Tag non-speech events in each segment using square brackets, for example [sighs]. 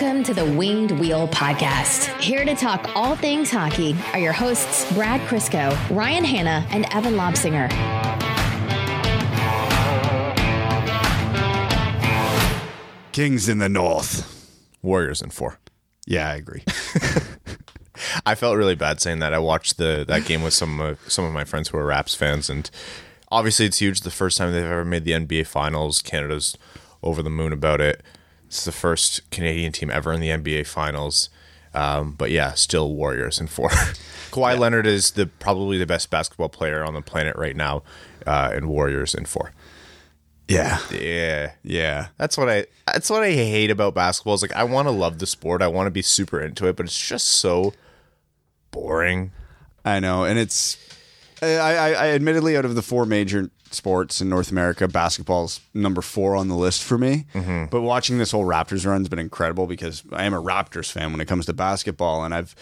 Welcome to the Winged Wheel Podcast. Here to talk all things hockey are your hosts, Brad Crisco, Ryan Hanna, and Evan Lobsinger. Kings in the North. Warriors in four. Yeah, I agree. [laughs] I felt really bad saying that. I watched the that game with some of some of my friends who are Raps fans, and obviously it's huge. The first time they've ever made the NBA Finals. Canada's over the moon about it. It's the first Canadian team ever in the NBA Finals. Um, but yeah, still Warriors in four. [laughs] Kawhi yeah. Leonard is the probably the best basketball player on the planet right now, uh, and Warriors in four. Yeah. Yeah. Yeah. That's what I that's what I hate about basketball. Is like I want to love the sport. I want to be super into it, but it's just so boring. I know. And it's I, I, I admittedly out of the four major sports in North America, basketball's number four on the list for me. Mm-hmm. But watching this whole Raptors run has been incredible because I am a Raptors fan when it comes to basketball and I've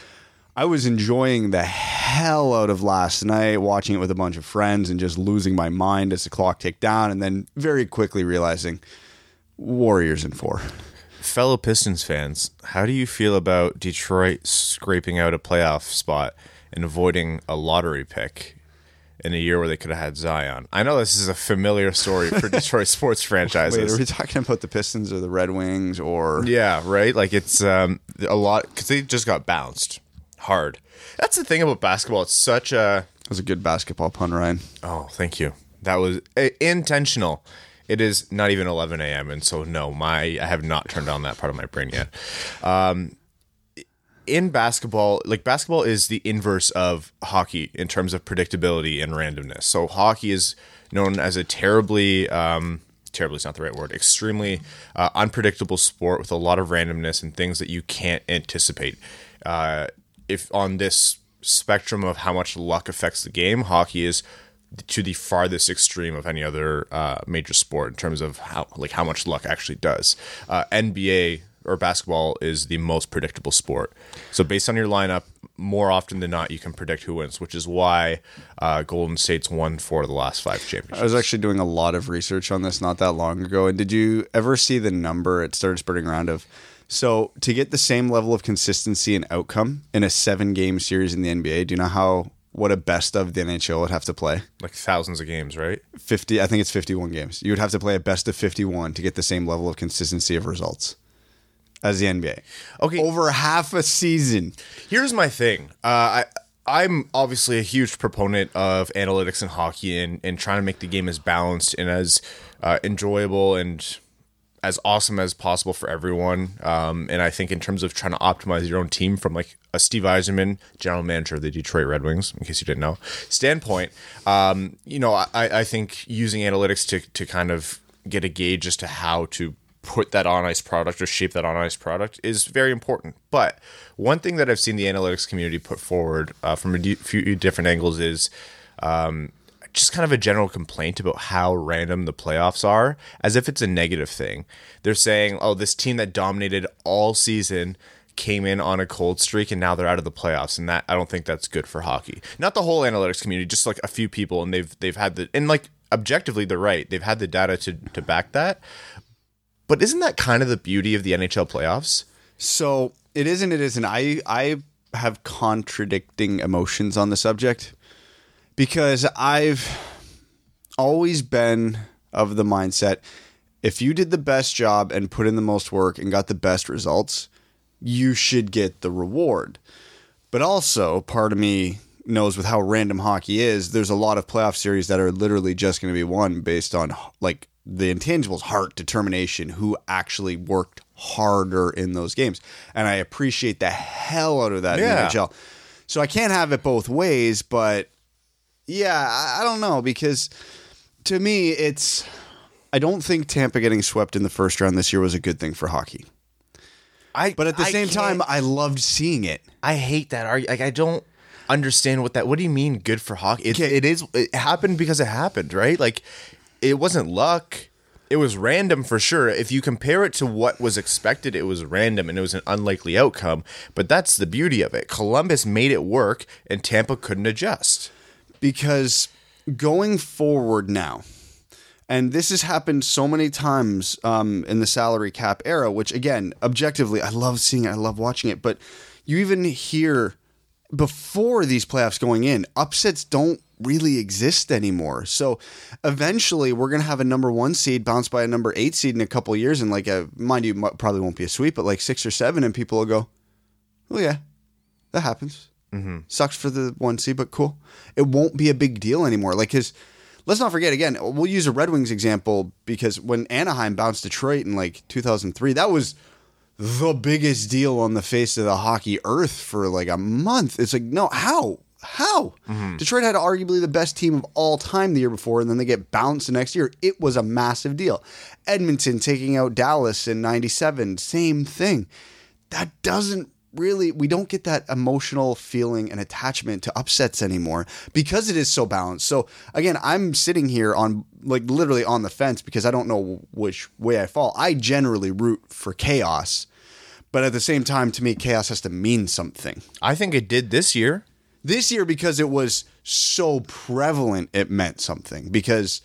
I was enjoying the hell out of last night, watching it with a bunch of friends and just losing my mind as the clock ticked down, and then very quickly realizing Warriors in four. Fellow Pistons fans, how do you feel about Detroit scraping out a playoff spot and avoiding a lottery pick in a year where they could have had Zion. I know this is a familiar story for [laughs] Detroit sports franchises. Wait, are we talking about the Pistons or the Red Wings or? Yeah, right. Like it's um, a lot because they just got bounced hard. That's the thing about basketball. It's such a. That was a good basketball pun, Ryan. Oh, thank you. That was uh, intentional. It is not even 11 a.m. and so no, my I have not turned on that part of my brain yet. Um, in basketball, like basketball is the inverse of hockey in terms of predictability and randomness. So hockey is known as a terribly um, terribly is not the right word extremely uh, unpredictable sport with a lot of randomness and things that you can't anticipate uh, if on this spectrum of how much luck affects the game, hockey is to the farthest extreme of any other uh, major sport in terms of how like how much luck actually does. Uh, NBA or basketball is the most predictable sport. So based on your lineup, more often than not, you can predict who wins, which is why uh, Golden State's won four of the last five championships. I was actually doing a lot of research on this not that long ago, and did you ever see the number? It started spreading around of so to get the same level of consistency and outcome in a seven game series in the NBA, do you know how what a best of the NHL would have to play? Like thousands of games, right? Fifty I think it's fifty one games. You would have to play a best of fifty one to get the same level of consistency of results as the NBA. Okay. Over half a season. Here's my thing. Uh, I I'm obviously a huge proponent of analytics in hockey and, and trying to make the game as balanced and as uh, enjoyable and as awesome as possible for everyone. Um, and I think in terms of trying to optimize your own team from like a Steve Yzerman, general manager of the Detroit Red Wings, in case you didn't know, standpoint, um, you know, I, I think using analytics to, to kind of get a gauge as to how to put that on ice product or shape that on ice product is very important. But one thing that I've seen the analytics community put forward uh, from a few different angles is um, just kind of a general complaint about how random the playoffs are, as if it's a negative thing. They're saying, oh, this team that dominated all season came in on a cold streak and now they're out of the playoffs and that I don't think that's good for hockey. Not the whole analytics community, just like a few people and they've they've had the and like objectively they're right. They've had the data to to back that. But isn't that kind of the beauty of the NHL playoffs? So, it isn't it isn't. I I have contradicting emotions on the subject because I've always been of the mindset if you did the best job and put in the most work and got the best results, you should get the reward. But also, part of me knows with how random hockey is, there's a lot of playoff series that are literally just going to be won based on like the intangibles, heart, determination, who actually worked harder in those games. And I appreciate the hell out of that yeah. in NHL. So I can't have it both ways, but yeah, I, I don't know because to me, it's. I don't think Tampa getting swept in the first round this year was a good thing for hockey. I, but at the I same time, I loved seeing it. I hate that argument. Like I don't understand what that. What do you mean good for hockey? It, it is. It happened because it happened, right? Like it wasn't luck. It was random for sure. If you compare it to what was expected, it was random and it was an unlikely outcome. But that's the beauty of it. Columbus made it work, and Tampa couldn't adjust because going forward now, And this has happened so many times um, in the salary cap era, which again, objectively, I love seeing it. I love watching it. But you even hear before these playoffs going in, upsets don't really exist anymore. So eventually, we're going to have a number one seed bounce by a number eight seed in a couple of years. And like, a, mind you, probably won't be a sweep, but like six or seven, and people will go, oh, yeah, that happens. Mm-hmm. Sucks for the one seed, but cool. It won't be a big deal anymore. Like, because let's not forget again, we'll use a Red Wings example because when Anaheim bounced Detroit in like 2003, that was the biggest deal on the face of the hockey earth for like a month. It's like, no, how? How? Mm-hmm. Detroit had arguably the best team of all time the year before, and then they get bounced the next year. It was a massive deal. Edmonton taking out Dallas in 97, same thing. That doesn't really, we don't get that emotional feeling and attachment to upsets anymore because it is so balanced. So, again, I'm sitting here on like literally on the fence because I don't know which way I fall. I generally root for chaos. But at the same time, to me, chaos has to mean something. I think it did this year. This year, because it was so prevalent, it meant something because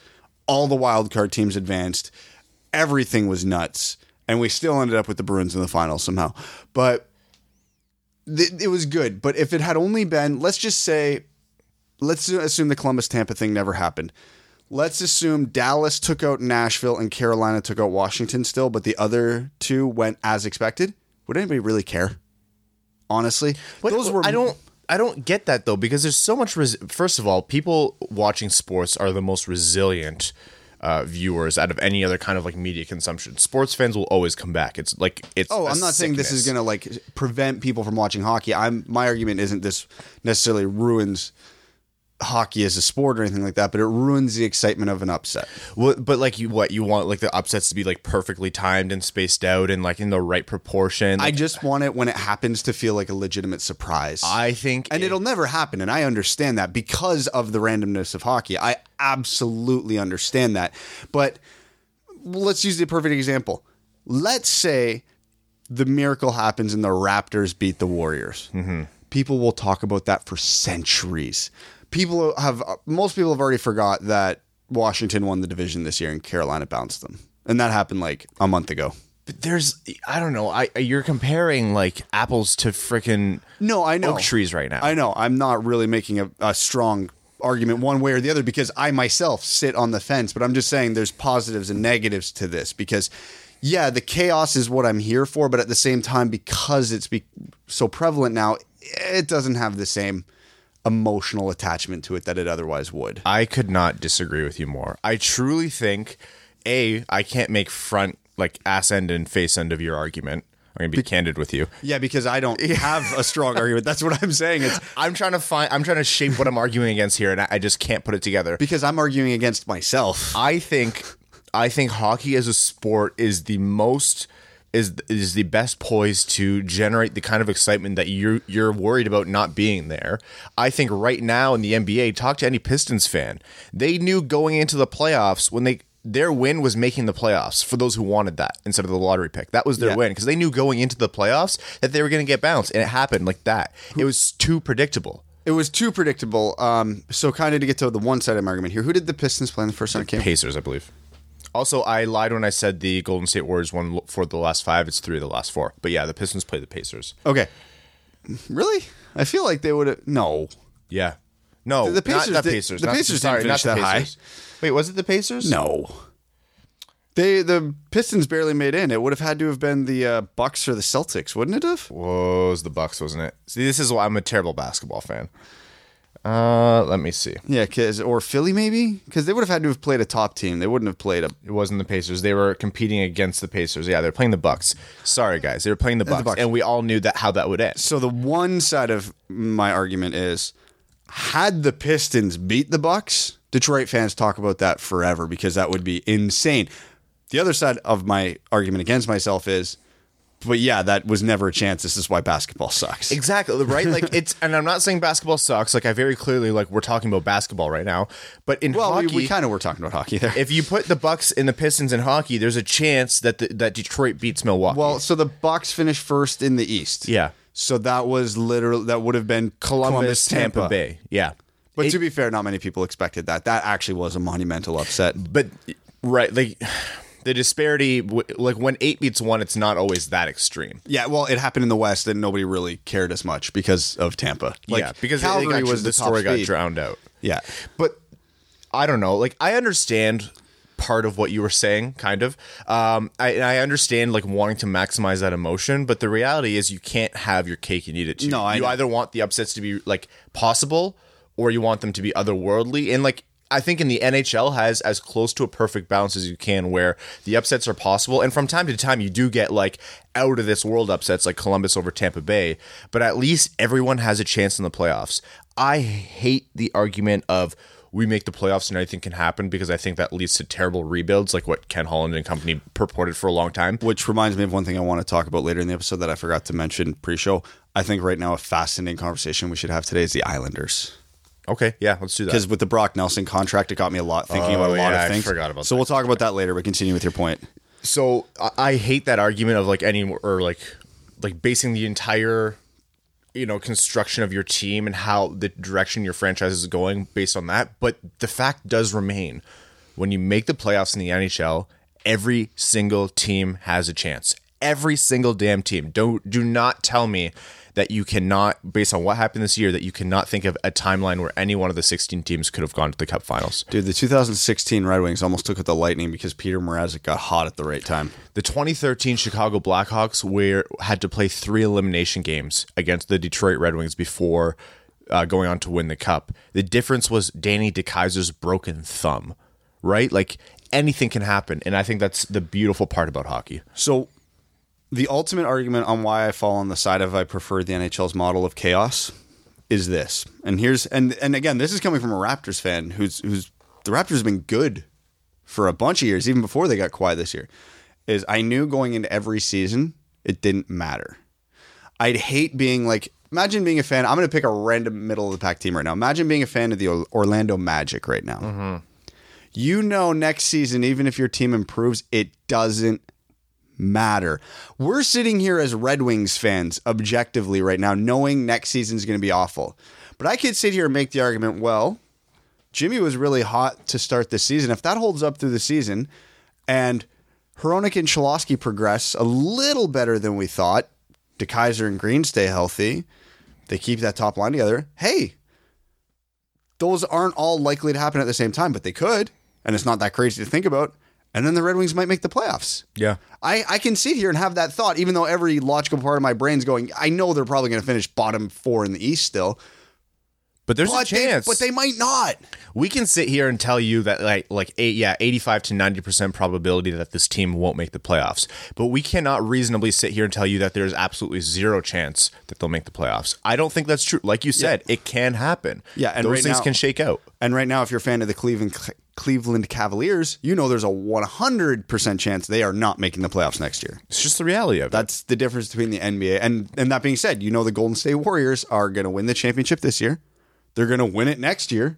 all the wild card teams advanced, everything was nuts, and we still ended up with the Bruins in the final somehow. But th- it was good. But if it had only been, let's just say, let's assume the Columbus Tampa thing never happened. Let's assume Dallas took out Nashville and Carolina took out Washington still, but the other two went as expected. Would anybody really care? Honestly, those were I don't. I don't get that though because there's so much. Res- First of all, people watching sports are the most resilient uh, viewers out of any other kind of like media consumption. Sports fans will always come back. It's like it's. Oh, I'm not saying this is going to like prevent people from watching hockey. I'm my argument isn't this necessarily ruins hockey as a sport or anything like that, but it ruins the excitement of an upset. Well, but like you, what you want like the upsets to be like perfectly timed and spaced out and like in the right proportion. I just want it when it happens to feel like a legitimate surprise. I think and it- it'll never happen, and I understand that because of the randomness of hockey. I absolutely understand that. But let's use the perfect example. Let's say the miracle happens and the Raptors beat the Warriors. Mm-hmm. People will talk about that for centuries. People have most people have already forgot that Washington won the division this year and Carolina bounced them, and that happened like a month ago. But there's I don't know. I you're comparing like apples to freaking No, I know oak trees right now. I know. I'm not really making a, a strong argument one way or the other because I myself sit on the fence, but I'm just saying there's positives and negatives to this because yeah, the chaos is what I'm here for, but at the same time because it's be- so prevalent now, it doesn't have the same emotional attachment to it that it otherwise would. I could not disagree with you more. I truly think a I can't make front like ass end and face end of your argument. I'm gonna be candid with you. Yeah, because I don't [laughs] have a strong argument. That's what I'm saying. It's [laughs] I'm trying to find. I'm trying to shape what I'm arguing against here, and I, I just can't put it together. because I'm arguing against myself. I think I think hockey as a sport is the most is is the best poised to generate the kind of excitement that you're you're worried about not being there. I think right now in the NBA, talk to any Pistons fan. They knew going into the playoffs when they their win was making the playoffs for those who wanted that instead of the lottery pick. That was their Yeah. win because they knew going into the playoffs that they were going to get bounced, and it happened like that. It was too predictable. It was too predictable. Um, so kind of to get to the one side of my argument here, who did the Pistons play in the first came? Pacers, I believe. Also, I lied when I said the Golden State Warriors won for the last five. It's three of the last four. But yeah, the Pistons play the Pacers. Okay. Really? I feel like they would have. No. Yeah. No, The Pacers Not, not did- Pacers. the not, Pacers sorry, didn't finish the that high. Pacers. Wait, was it the Pacers? No. They the Pistons barely made in. It would have had to have been the uh, Bucks or the Celtics, wouldn't it have? Whoa, it was the Bucks, wasn't it? See, this is why I'm a terrible basketball fan. Uh, let me see. Yeah, cause or Philly maybe because they would have had to have played a top team. They wouldn't have played a. It wasn't the Pacers. They were competing against the Pacers. Yeah, they're playing the Bucks. Sorry, guys, they were playing the Bucks, Bucks. and we all knew that how that would end. So the one side of my argument is, had the Pistons beat the Bucks, Detroit fans talk about that forever because that would be insane. The other side of my argument against myself is, but yeah, that was never a chance. This is why basketball sucks. Exactly right. Like [laughs] it's, and I'm not saying basketball sucks. Like I very clearly like we're talking about basketball right now. But in Well, hockey, we, we kind of were talking about hockey there. if you put the Bucks and the Pistons in hockey, there's a chance that the, that Detroit beats Milwaukee. Well, so the Bucks finished first in the East. Yeah. So that was literally that would have been Columbus, Tampa. Bay. Yeah. But to be fair, not many people expected that. That actually was a monumental upset. But right, like the disparity, like when eight beats one, it's not always that extreme. Yeah, well, it happened in the West, and nobody really cared as much because of Tampa. Like, yeah, because Calgary Calgary was the, story got drowned out. Yeah, but I don't know. Like I understand part of what you were saying, kind of. Um, I, I understand like wanting to maximize that emotion, but the reality is you can't have your cake and eat it too. No, I you know. either want the upsets to be like possible, or you want them to be otherworldly. And like I think in the NHL has as close to a perfect balance as you can, where the upsets are possible, and from time to time you do get like out of this world upsets like Columbus over Tampa Bay, but at least everyone has a chance in the playoffs. I hate the argument of we make the playoffs and anything can happen because I think that leads to terrible rebuilds, like what Ken Holland and company purported for a long time. which reminds me of one thing I want to talk about later in the episode that I forgot to mention pre-show. I think right now a fascinating conversation we should have today is the Islanders. Okay, yeah, let's do that. Because with the Brock Nelson contract, it got me a lot thinking about a Oh, lot yeah, of things. I forgot about so that. we'll talk about that later. But continue with your point. so I, I hate that argument of like any or like like basing the entire you know construction of your team and how the direction your franchise is going based on that but the fact does remain when you make the playoffs in the NHL every single team has a chance every single damn team don't do not tell me that you cannot based on what happened this year that you cannot think of a timeline where any one of the 16 teams could have gone to the cup finals Dude, the 2016 Red Wings almost took out the Lightning because Peter Mrazek got hot at the right time. The 2013 Chicago Blackhawks were had to play three elimination games against the Detroit Red Wings before uh, going on to win the cup. The difference was Danny DeKeyser's broken thumb, right? Like anything can happen, and I think that's the beautiful part about hockey. So, the ultimate argument on why I fall on the side of I prefer the NHL's model of chaos is this. And here's and and again, this is coming from a Raptors fan who's who's the Raptors have been good for a bunch of years, even before they got quiet this year. Is I knew going into every season it didn't matter. I'd hate being like imagine being a fan. I'm going to pick a random middle of the pack team right now. Imagine being a fan of the Orlando Magic right now. Mm-hmm. You know, next season, even if your team improves, it doesn't matter. We're sitting here as Red Wings fans objectively right now, knowing next season's going to be awful. But I could sit here and make the argument well, Jimmy was really hot to start the season. If that holds up through the season and Hronek and Cholowski progress a little better than we thought, DeKeyser and Green stay healthy, they keep that top line together. Hey, those aren't all likely to happen at the same time, but they could. And it's not that crazy to think about. And then the Red Wings might make the playoffs. Yeah. I, I can sit here and have that thought, even though every logical part of my brain's going, I know they're probably going to finish bottom four in the East still. But there's But a they, chance. but they might not. we can sit here and tell you that like like eight yeah 85 to 90% probability that this team won't make the playoffs but we cannot reasonably sit here and tell you that there's absolutely zero chance that they'll make the playoffs i don't think that's true like you said it can happen Yeah, and those right things now- can shake out And right now, if you're a fan of the Cleveland Cleveland Cavaliers, you know there's a 100% chance they are not making the playoffs next year. it's just the reality of it That's the difference between the NBA. And and that being said, you know the Golden State Warriors are going to win the championship this year. They're going to win it next year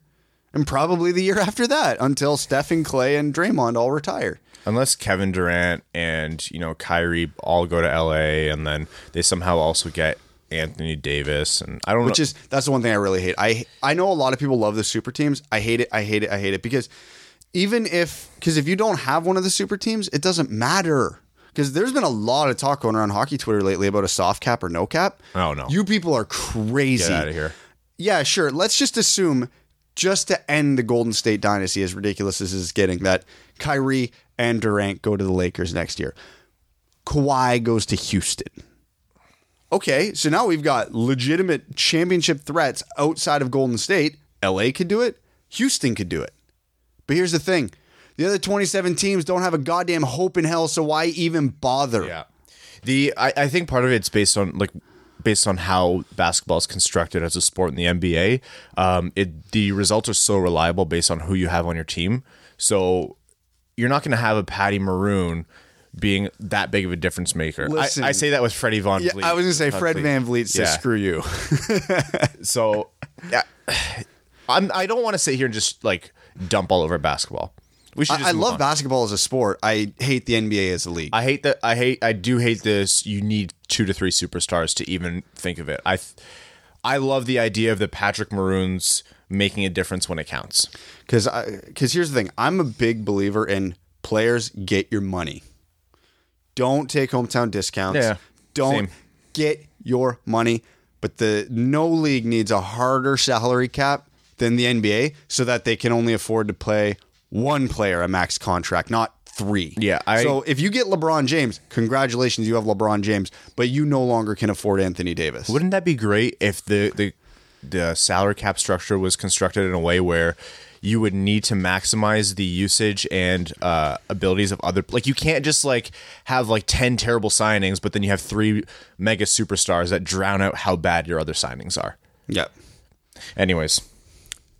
and probably the year after that until Steph and Clay and Draymond all retire. unless kevin durant and you know kyrie all go to la and then they somehow also get anthony davis and i don't know. Which know is that's the one thing I really hate. I I know a lot of people love the super teams. I hate it. I hate it. I hate it because even if because if you don't have one of the super teams, it doesn't matter. Because there's been a lot of talk going around hockey Twitter lately about a soft cap or no cap. Oh, no. You people are crazy. get out of here Yeah, sure. Let's just assume, just to end the Golden State dynasty, as ridiculous as it's getting, that Kyrie and Durant go to the Lakers next year. Kawhi goes to Houston. Okay, so now we've got legitimate championship threats outside of Golden State. LA could do it, Houston could do it. But here's the thing the other 27 teams don't have a goddamn hope in hell, so why even bother? Yeah. The I, I think part of it's based on like based on how basketball is constructed as a sport in the NBA. Um, it the results are so reliable based on who you have on your team. So you're not going to have a Patty Maroon being that big of a difference maker. Listen. I, I say that with Freddie Von Yeah, Vleet. I was gonna say Fred Vleet. Van Vleet says Yeah. screw you. [laughs] So yeah, I'm, I don't want to sit here and just like dump all over basketball. We should. Just I, I love on. basketball as a sport. I hate the NBA as a league. I hate that. I hate. I do hate this. You need two to three superstars to even think of it. I, I love the idea of the Patrick Maroons making a difference when it counts. because because here's the thing i'm a big believer in Players, get your money. Don't take hometown discounts. Yeah, Don't same. get your money. But the no league needs a harder salary cap than the NBA so that they can only afford to play one player a max contract, not three. Yeah, I- so if you get LeBron James, congratulations, you have LeBron James, but you no longer can afford Anthony Davis. Wouldn't that be great if the the the salary cap structure was constructed in a way where you would need to maximize the usage and uh, abilities of other like you can't just like have like 10 terrible signings but then you have three mega superstars that drown out how bad your other signings are Yep. anyways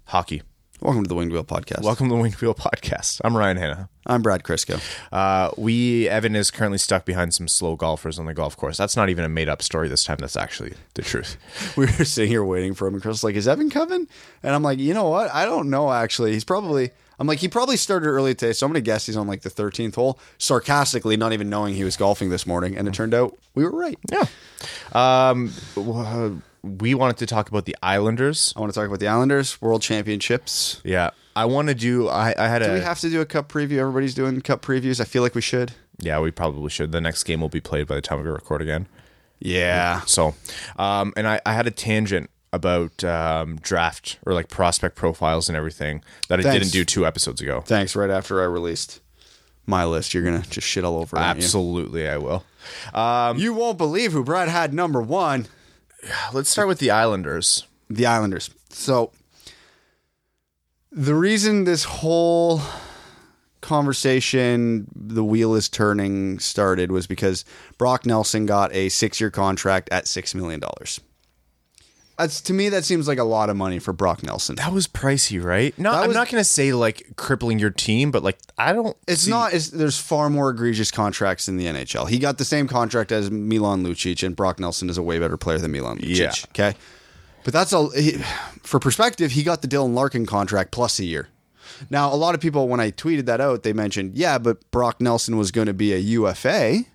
hockey Welcome to the Winged Wheel Podcast. welcome to the winged wheel podcast i'm ryan hanna I'm Brad Crisco. uh, we evan is currently stuck behind some slow golfers on the golf course that's not even a made-up story this time that's actually the truth [laughs] We were sitting here waiting for him, and Chris was like, "Is Evan coming?" And I'm like, "You know what? I don't know. Actually, he's probably." I'm like, he probably started early today, so I'm gonna guess he's on like the 13th hole. Sarcastically, not even knowing he was golfing this morning, and it turned out we were right. Yeah. Um, w- we wanted to talk about the Islanders. I want to talk about the Islanders World Championships. Yeah. I want to do. I, I had a. We have to do a cup preview? Everybody's doing cup previews. I feel like we should. yeah, we probably should. The next game will be played by the time we record again. Yeah. So, um, and I, I had a tangent about um, draft or like prospect profiles and everything that I didn't do two episodes ago. Thanks. Right after I released my list, you're gonna just shit all over. Absolutely, I will. Um, You won't believe who Brad had number one. Let's start with the Islanders. the Islanders. So the reason this whole conversation, the wheel is turning, started was because Brock Nelson got a six-year contract at six million dollars. That's to me that seems like a lot of money for Brock Nelson. That was pricey, right? No, That I'm was- not going to say like crippling your team, but like I don't. It's see- not. It's, there's far more egregious contracts in the NHL. He got the same contract as Milan Lucic, and Brock Nelson is a way better player than Milan Lucic. Yeah. Okay, but that's all. He, for perspective, he got the Dylan Larkin contract plus a year. Now, a lot of people, when I tweeted that out, they mentioned, yeah, but Brock Nelson was going to be a UFA,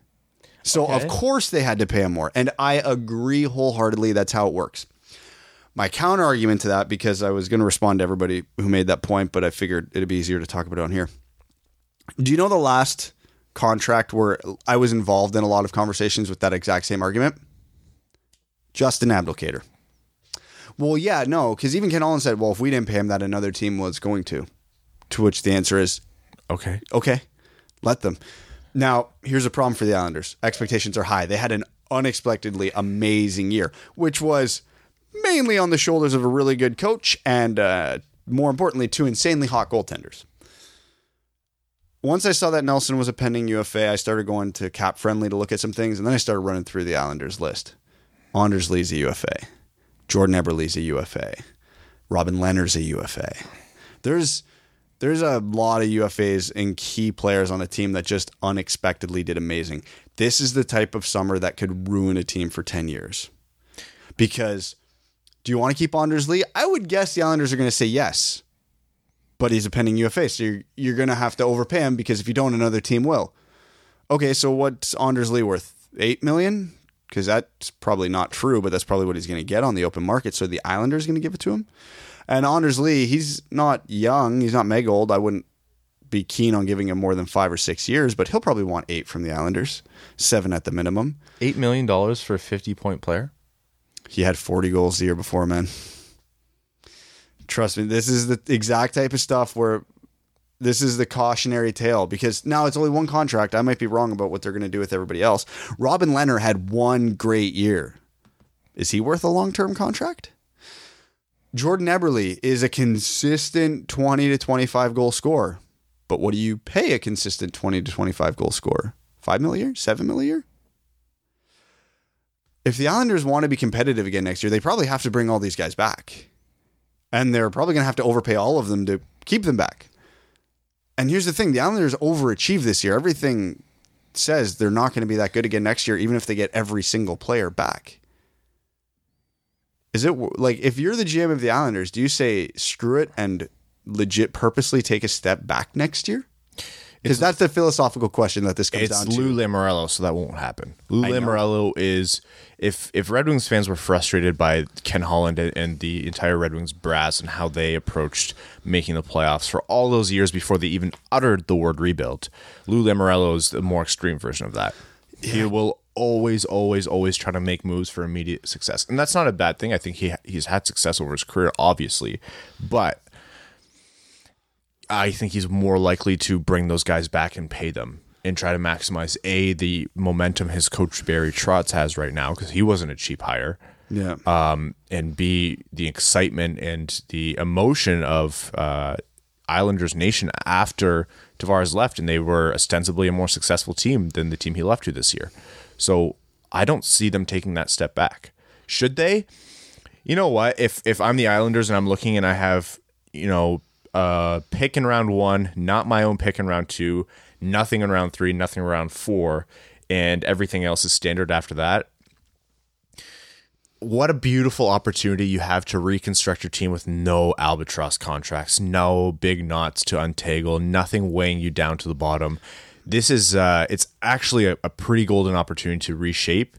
so of Okay. course they had to pay him more. And I agree wholeheartedly. That's how it works. My counter argument to that, because I was going to respond to everybody who made that point, but I figured it'd be easier to talk about it on here. Do you know the last contract where I was involved in a lot of conversations with that exact same argument? Justin Abdelkader. Well, yeah, no, because even Ken Holland said, well, if we didn't pay him, that another team was going to. To which the answer is, okay. okay, let them. Now, here's a problem for the Islanders. Expectations are high. They had an unexpectedly amazing year, which was mainly on the shoulders of a really good coach and, uh, more importantly, two insanely hot goaltenders. Once I saw that Nelson was a pending UFA, I started going to Cap Friendly to look at some things, and then I started running through the Islanders list. Anders Lee's a UFA. Jordan Eberle's a UFA. Robin Lehner's a UFA. There's there's a lot of UFAs and key players on a team that just unexpectedly did amazing. This is the type of summer that could ruin a team for 10 years. Because do you want to keep Anders Lee? I would guess the Islanders are going to say yes. But he's a pending UFA, so you're, you're going to have to overpay him because if you don't, another team will. Okay, so what's Anders Lee worth? 8 million? Because that's probably not true, but that's probably what he's going to get on the open market. So the Islanders going to give it to him? And Anders Lee, he's not young. He's not mega old. I wouldn't be keen on giving him more than five or six years, but he'll probably want eight from the Islanders, seven at the minimum. Eight million dollars for a fifty-point player. He had 40 goals the year before, man. Trust me, this is the exact type of stuff where this is the cautionary tale because now it's only one contract. I might be wrong about what they're going to do with everybody else. Robin Lehner had one great year. Is he worth a long term contract? Jordan Eberle is a consistent 20 to 25 goal scorer. But what do you pay a consistent 20 to 25 goal scorer? 5 mil a year? 7 mil a year? If the Islanders want to be competitive again next year, they probably have to bring all these guys back. And they're probably going to have to overpay all of them to keep them back. And here's the thing the Islanders overachieved this year. Everything says they're not going to be that good again next year, even if they get every single player back. Is it like if you're the GM of the Islanders, do you say screw it and legit purposely take a step back next year? Because that's the philosophical question that this comes It's down to. Lou Lamoriello, so that won't happen. Lou Lamoriello is if if Red Wings fans were frustrated by Ken Holland and, and the entire Red Wings brass and how they approached making the playoffs for all those years before they even uttered the word rebuild, Lou Lamoriello is the more extreme version of that. He will always, always, always try to make moves for immediate success, and that's not a bad thing. I think he he's had success over his career, obviously, but I think he's more likely to bring those guys back and pay them and try to maximize a the momentum his coach Barry Trotz has right now because he wasn't a cheap hire, yeah. um, and b the excitement and the emotion of uh, Islanders Nation after Tavares left, and they were ostensibly a more successful team than the team he left to this year. So I don't see them taking that step back. Should they? You know what? If if I'm the Islanders and I'm looking and I have you know uh pick in round one, not my own pick in round two, nothing in round three, nothing in round four, and everything else is standard after that. What a beautiful opportunity you have to reconstruct your team with no albatross contracts, no big knots to untangle, nothing weighing you down to the bottom. This is uh it's actually a, a pretty golden opportunity to reshape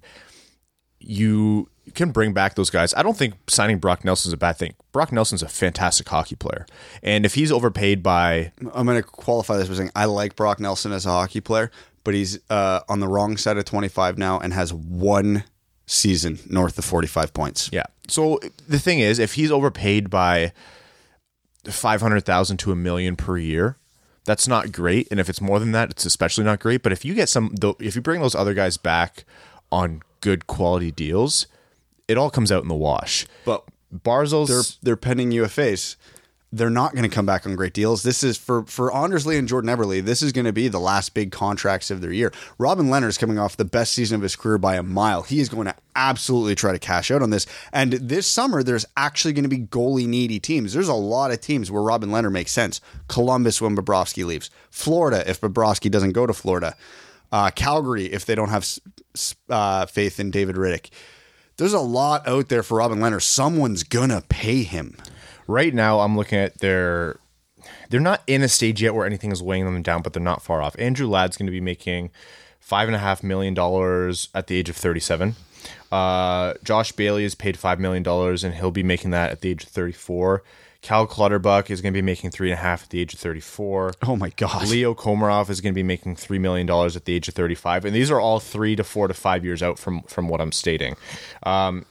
you can bring back those guys. I don't think signing Brock Nelson is a bad thing. Brock Nelson's a fantastic hockey player. And if he's overpaid by I'm going to qualify this by saying I like Brock Nelson as a hockey player, but he's uh, on the wrong side of 25 now and has one season north of 45 points. yeah. So the thing is, if he's overpaid by 500,000 to a million per year, that's not great. And if it's more than that, it's especially not great. But if you get some, if you bring those other guys back on good quality deals, it all comes out in the wash. But Barzil's they're they're pending UFAs. They're not going to come back on great deals. This is for for Anders Lee and Jordan Eberle. This is going to be the last big contracts of their year. Robin Lehner's coming off the best season of his career by a mile. He is going to absolutely try to cash out on this. And this summer, there's actually going to be goalie needy teams. There's a lot of teams where Robin Leonard makes sense. Columbus when Bobrovsky leaves. Florida if Bobrovsky doesn't go to Florida. Uh, Calgary if they don't have uh, faith in David Rittich. There's a lot out there for Robin Lehner. Someone's gonna pay him. right now I'm looking at their they're not in a stage yet where anything is weighing them down, but they're not far off. Andrew Ladd's going to be making five and a half million dollars at the age of 37. Uh, Josh Bailey is paid five million dollars, and he'll be making that at the age of 34. Cal Clutterbuck is going to be making three and a half at the age of 34. Oh my god. Leo Komarov is going to be making three million dollars at the age of thirty-five, and these are all three to four to five years out from from what I'm stating. Um,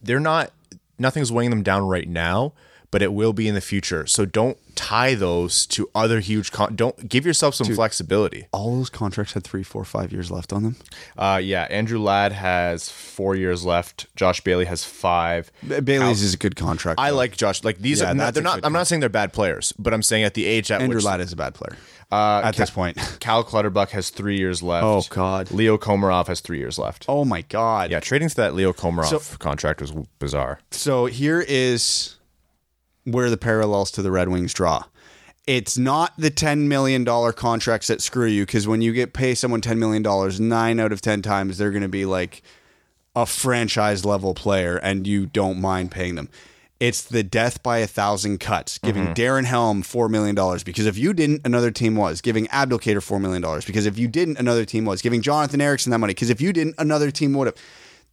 they're not nothing's weighing them down right now, but it will be in the future. So don't tie those to other huge. Con- don't give yourself some flexibility. All those contracts had three, four, five years left on them. Uh, yeah, Andrew Ladd has four years left. Josh Bailey has five. Ba- Bailey's is a good contract. I though. like Josh. Like these, Yeah, are not, they're not. I'm not saying they're bad players, but I'm saying at the age at Andrew which Ladd is a bad player at this point. [laughs] Cal Clutterbuck has three years left. Oh, God. Leo Komarov has three years left. Oh my god. Yeah, trading to that Leo Komarov contract was bizarre. So here is where the parallels to the Red Wings draw. It's not the $10 million contracts that screw you because when you get pay someone $10 million, nine out of 10 times they're going to be like a franchise level player and you don't mind paying them. It's the death by a thousand cuts, giving mm-hmm. Darren Helm $4 million because if you didn't, another team was. Giving Abdelkader $4 million because if you didn't, another team was. Giving Jonathan Ericsson that money because if you didn't, another team would have.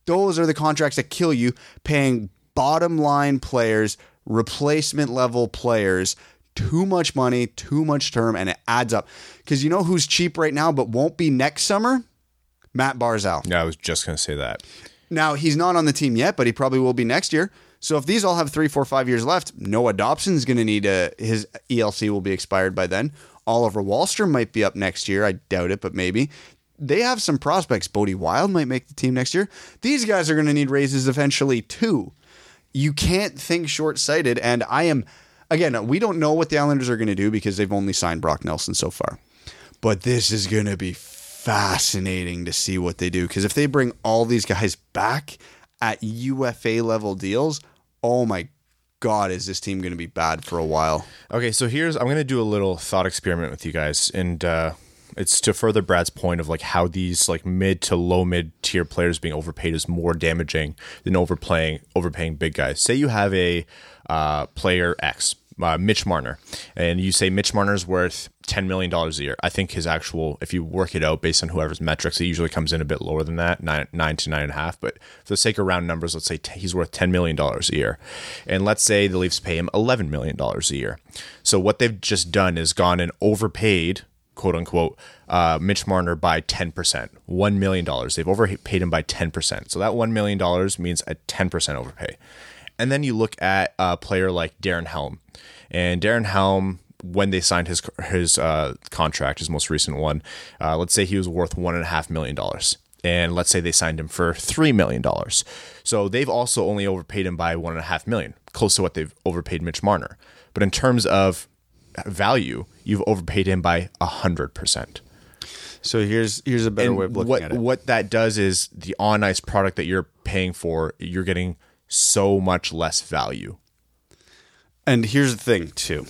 Those are the contracts that kill you, paying bottom line players, replacement level players, too much money, too much term, and it adds up. Because you know who's cheap right now but won't be next summer? Matt Barzal. Yeah, I was just gonna say that. Now, he's not on the team yet, but he probably will be next year. So if these all have three, four, five years left, Noah Dobson's going to need a his ELC will be expired by then. Oliver Wahlstrom might be up next year. I doubt it, but maybe. They have some prospects. Bode Wilde might make the team next year. These guys are going to need raises eventually too. You can't think short sighted. And I am, again, we don't know what the Islanders are going to do because they've only signed Brock Nelson so far. But this is going to be fascinating to see what they do because if they bring all these guys back at UFA level deals, oh my god, is this team going to be bad for a while? Okay, so here's I'm gonna do a little thought experiment with you guys, and uh, it's to further Brad's point of like how these like mid to low mid tier players being overpaid is more damaging than overplaying overpaying big guys. Say you have a uh, player X, uh, Mitch Marner, and you say Mitch Marner's worth ten million dollars a year. I think his actual, if you work it out based on whoever's metrics, it usually comes in a bit lower than that, nine, nine to nine and a half. But for the sake of round numbers, let's say t- he's worth ten million dollars a year, and let's say the Leafs pay him eleven million dollars a year. So what they've just done is gone and overpaid quote unquote uh, Mitch Marner by 10%, $1 million. They've overpaid him by 10%. So that $1 million means a 10% overpay. And then you look at a player like Darren Helm. And Darren Helm, when they signed his his uh, contract, his most recent one, uh, let's say he was worth $1.5 million. And let's say they signed him for $3 million. So they've also only overpaid him by 1.5 million, close to what they've overpaid Mitch Marner. But in terms of value, you've overpaid him by hundred percent. So here's here's a better and way of looking what, at it. What that does is the on ice product that you're paying for, you're getting so much less value. And here's the thing too.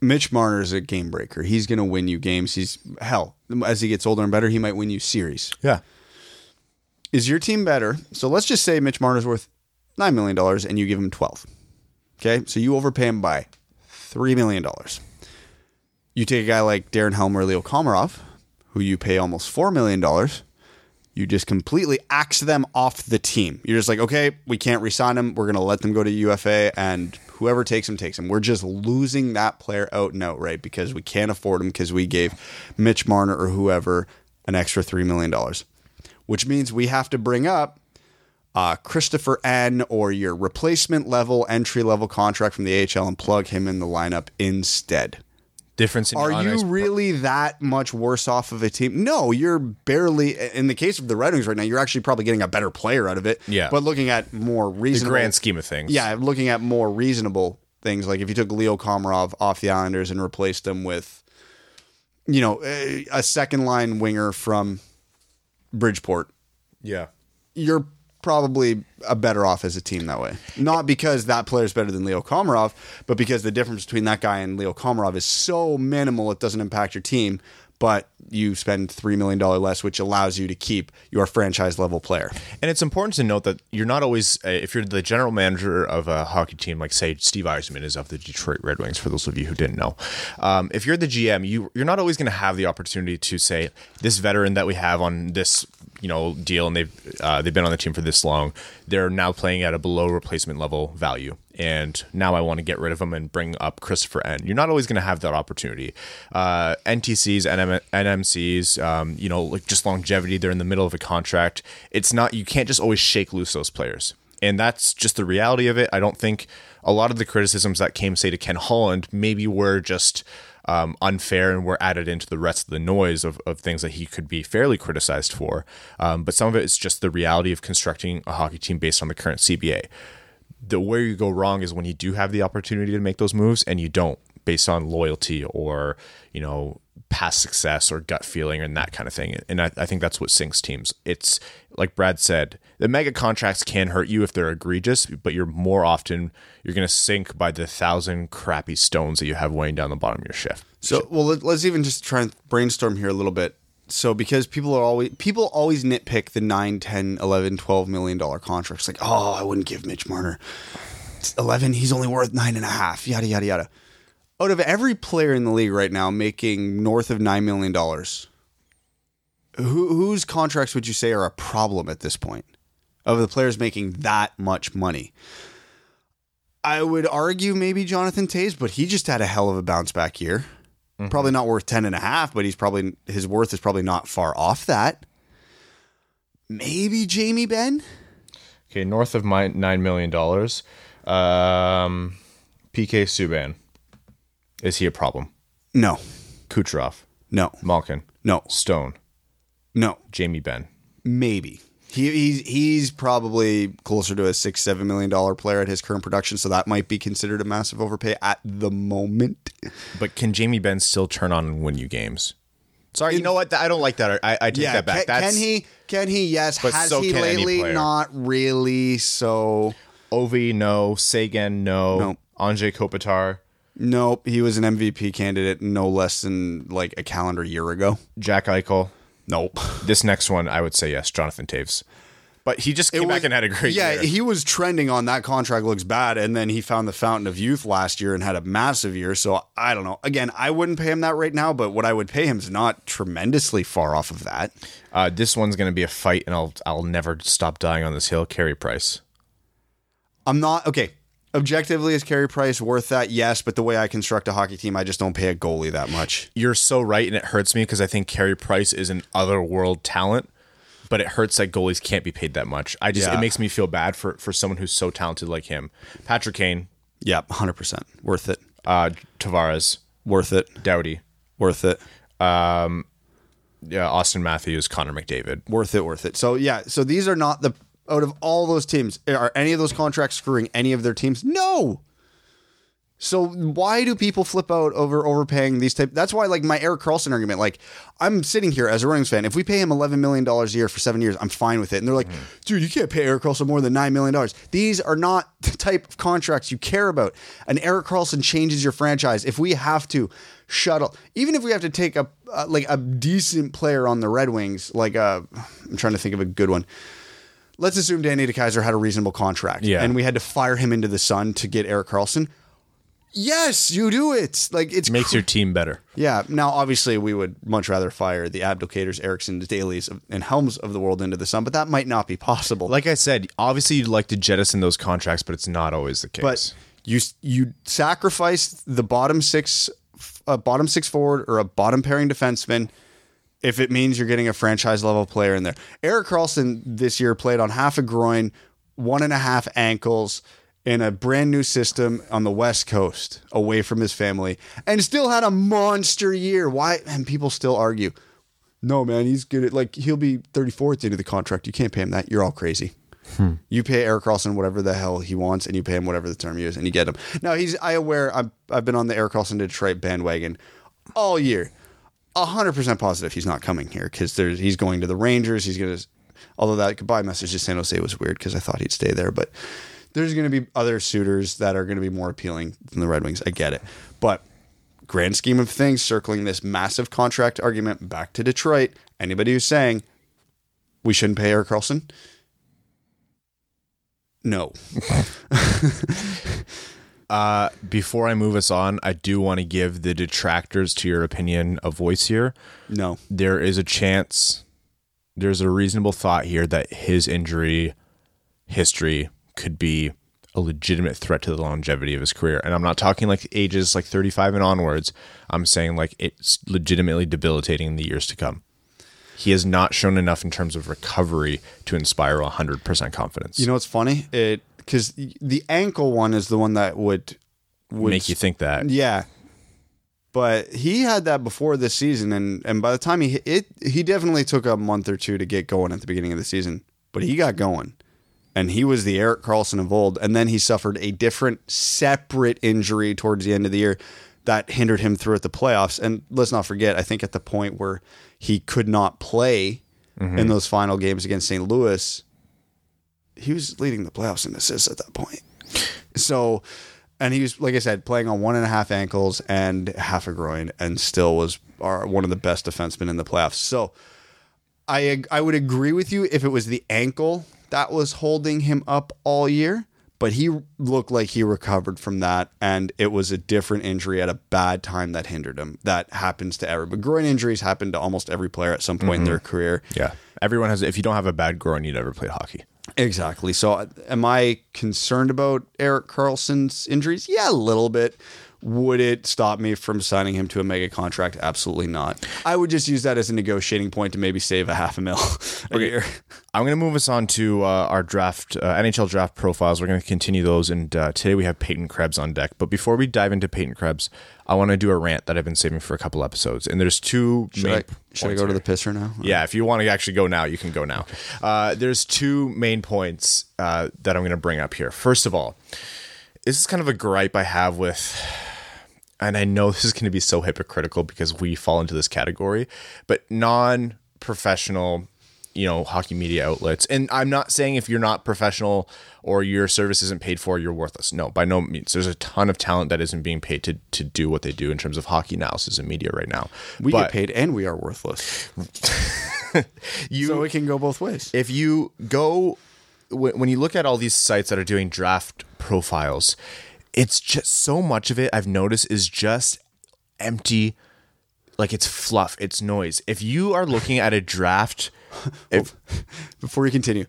Mitch Marner is a game breaker. He's going to win you games. He's hell as he gets older and better, he might win you series. Yeah. Is your team better? So let's just say Mitch Marner's worth nine million dollars and you give him twelve. Okay, so you overpay him by $3 million. You take a guy like Darren Helmer, or Leo Komarov, who you pay almost $4 million. You just completely axe them off the team. You're just like, okay, we can't resign him. We're going to let them go to UFA, and whoever takes him, takes him. We're just losing that player out and outright because we can't afford him because we gave Mitch Marner or whoever an extra $3 million, which means we have to bring up uh, Christoffer Ehn or your replacement level entry level contract from the AHL and plug him in the lineup instead. Difference in Are you really that much worse off of a team? No, you're barely. In the case of the Red Wings right now, you're actually probably getting a better player out of it. Yeah. But looking at more reasonable, the grand scheme of things, yeah, looking at more reasonable things, like if you took Leo Komarov off the Islanders and replaced him with, you know, a, a second line winger from Bridgeport, yeah, you're probably a better off as a team that way. Not because that player is better than Leo Komarov, but because the difference between that guy and Leo Komarov is so minimal it doesn't impact your team. But you spend $3 million less, which allows you to keep your franchise level player. And it's important to note that you're not always, uh, if you're the general manager of a hockey team, like say Steve Yzerman is of the Detroit Red Wings, for those of you who didn't know, um, if you're the GM, you, you're not always going to have the opportunity to say, this veteran that we have on this you know deal and they've uh, they've been on the team for this long they're now playing at a below replacement level value and now I want to get rid of them and bring up Christoffer Ehn. You're not always going to have that opportunity. Uh, NTCs, NM, NMCs, um, you know, like just longevity. They're in the middle of a contract. It's not you can't just always shake loose those players, and that's just the reality of it. I don't think a lot of the criticisms that came say to Ken Holland maybe were just um, unfair and were added into the rest of the noise of, of things that he could be fairly criticized for. Um, but some of it is just the reality of constructing a hockey team based on the current CBA. The where you go wrong is when you do have the opportunity to make those moves and you don't based on loyalty or you know past success or gut feeling and that kind of thing. And I, I, think that's what sinks teams. It's like Brad said, the mega contracts can hurt you if they're egregious, but you're more often you're going to sink by the thousand crappy stones that you have weighing down the bottom of your ship. So, well, let's even just try and brainstorm here a little bit. So, because people are always people always nitpick the 9, 10, 11, 12 million dollar contracts. Like, oh, I wouldn't give Mitch Marner 11. He's only worth nine and a half. Yada yada yada out of every player in the league right now making north of $9 million, who, whose contracts would you say are a problem at this point of the players making that much money? I would argue maybe Jonathan Toews, but he just had a hell of a bounce back year. Mm-hmm. Probably not worth 10 and a half, but he's probably his worth is probably not far off that. Maybe Jamie Benn. Okay, north of my $9 million. Um, PK Subban. Is he a problem? No. Kucherov. No. Malkin. No. Stone. No. Jamie Benn? Maybe. He, he's he's probably closer to a six seven million dollar player at his current production, so that might be considered a massive overpay at the moment. But can Jamie Benn still turn on and win you games? Sorry, you know what? I don't like that. I, I take yeah, that back. Can, can, he? Can he? Yes. But Has so he lately? Not really. So Ovi, no. Seguin, no. no. Anze Kopitar. Nope, he was an MVP candidate no less than like a calendar year ago. Jack Eichel. Nope. [laughs] This next one, I would say yes, Jonathan Toews. But he just came It back and had a great year. yeah, year. he was trending on that contract looks bad, and then he found the fountain of youth last year and had a massive year. So I don't know. Again, I wouldn't pay him that right now, but what I would pay him is not tremendously far off of that. Uh, this one's going to be a fight, and I'll I'll never stop dying on this hill. Carey Price. I'm not okay. Objectively, is Carey Price worth that? Yes, but the way I construct a hockey team, I just don't pay a goalie that much. You're so right, and it hurts me because I think Carey Price is an otherworld talent. But it hurts that goalies can't be paid that much. I just Yeah. it makes me feel bad for for someone who's so talented like him. Patrick Kane, Yep, hundred percent worth it. uh, Tavares, Worth it. Doughty, Worth it. Um, yeah, Auston Matthews, Connor McDavid. Worth it. Worth it. So yeah. So these are not the out of all those teams. Are any of those contracts screwing any of their teams? No. So why do people flip out over overpaying these type? That's why, like my Erik Karlsson argument. Like I'm sitting here as a Rings fan. If we pay him 11 million dollars a year for seven years, I'm fine with it. And they're like, dude, you can't pay Erik Karlsson more than nine million dollars. These are not [laughs] the type of contracts you care about. And Erik Karlsson changes your franchise. If we have to shuttle, even if we have to take a uh, like a decent player on the Red Wings, like uh, I'm trying to think of a good one let's assume Danny DeKeyser had a reasonable contract Yeah. and we had to fire him into the sun to get Erik Karlsson. Yes, you do it. Like it's Makes cr- your team better. yeah. Now, obviously, we would much rather fire the Abdelkaders, Ericssons, Daleys, and Helms of the world into the sun, but that might not be possible. Like I said, obviously you'd like to jettison those contracts, but it's not always the case. but you you sacrifice the bottom six, a uh, bottom six forward or a bottom pairing defenseman if it means you're getting a franchise level player in there. Erik Karlsson this year played on half a groin, one and a half ankles in a brand new system on the West Coast away from his family and still had a monster year. Why? And people still argue. No, man, he's good at like he'll be 34 at the end of the contract. You can't pay him that. You're all crazy. Hmm. You pay Erik Karlsson whatever the hell he wants, and you pay him whatever the term is, and you get him. Now he's I aware I've I've been on the Erik Karlsson Detroit bandwagon all year. Hundred percent positive he's not coming here because he's going to the Rangers. He's gonna although that goodbye message to San Jose was weird because I thought he'd stay there, but there's gonna be other suitors that are gonna be more appealing than the Red Wings. I get it. But grand scheme of things, circling this massive contract argument back to Detroit, anybody who's saying we shouldn't pay Erik Karlsson, no. [laughs] [laughs] Uh, before I move us on, I do want to give the detractors to your opinion a voice here. No. There is a chance, there's a reasonable thought here that his injury history could be a legitimate threat to the longevity of his career. And I'm not talking like ages like 35 and onwards. I'm saying like it's legitimately debilitating in the years to come. He has not shown enough in terms of recovery to inspire 100% confidence. You know what's funny? It because the ankle one is the one that would would make you think that. Yeah. But he had that before this season, and, and by the time he it he definitely took a month or two to get going at the beginning of the season. But he got going, and he was the Erik Karlsson of old. And then he suffered a different, separate injury towards the end of the year that hindered him throughout the playoffs. And let's not forget, I think at the point where he could not play mm-hmm. in those final games against St. Louis, he was leading the playoffs in assists at that point. So, and he was, like I said, playing on one and a half ankles and half a groin, and still was our, one of the best defensemen in the playoffs. So, I I would agree with you if it was the ankle that was holding him up all year, but he looked like he recovered from that, and it was a different injury at a bad time that hindered him. That happens to every, but groin injuries happen to almost every player at some point in mm-hmm. their career. Yeah. Everyone has, if you don't have a bad groin, you never played hockey. Exactly. So, uh, am I concerned about Erik Karlsson's injuries? Yeah, a little bit. Would it stop me from signing him to a mega contract? Absolutely not. I would just use that as a negotiating point to maybe save a half a mil [laughs] a year. I'm going to move us on to uh, our draft, uh, NHL draft profiles. We're going to continue those. And uh, today we have Peyton Krebs on deck. But before we dive into Peyton Krebs, I want to do a rant that I've been saving for a couple episodes. And there's two Should main I, should I go to here. the pisser now? Yeah, if you want to actually go now, you can go now. Uh, there's two main points uh, that I'm going to bring up here. First of all, this is kind of a gripe I have with, and I know [laughs] this is going to be so hypocritical because we fall into this category, but non professional, you know, hockey media outlets. And I'm not saying if you're not professional or your service isn't paid for, you're worthless. No, by no means. There's a ton of talent that isn't being paid to, to do what they do in terms of hockey analysis and media right now. We But- get paid and we are worthless. [laughs] you so it can go both ways. if you go when when you look at all these sites that are doing draft profiles, it's just so much of it I've noticed is just empty like it's fluff, it's noise. If you are looking at a draft [laughs] if Before you continue,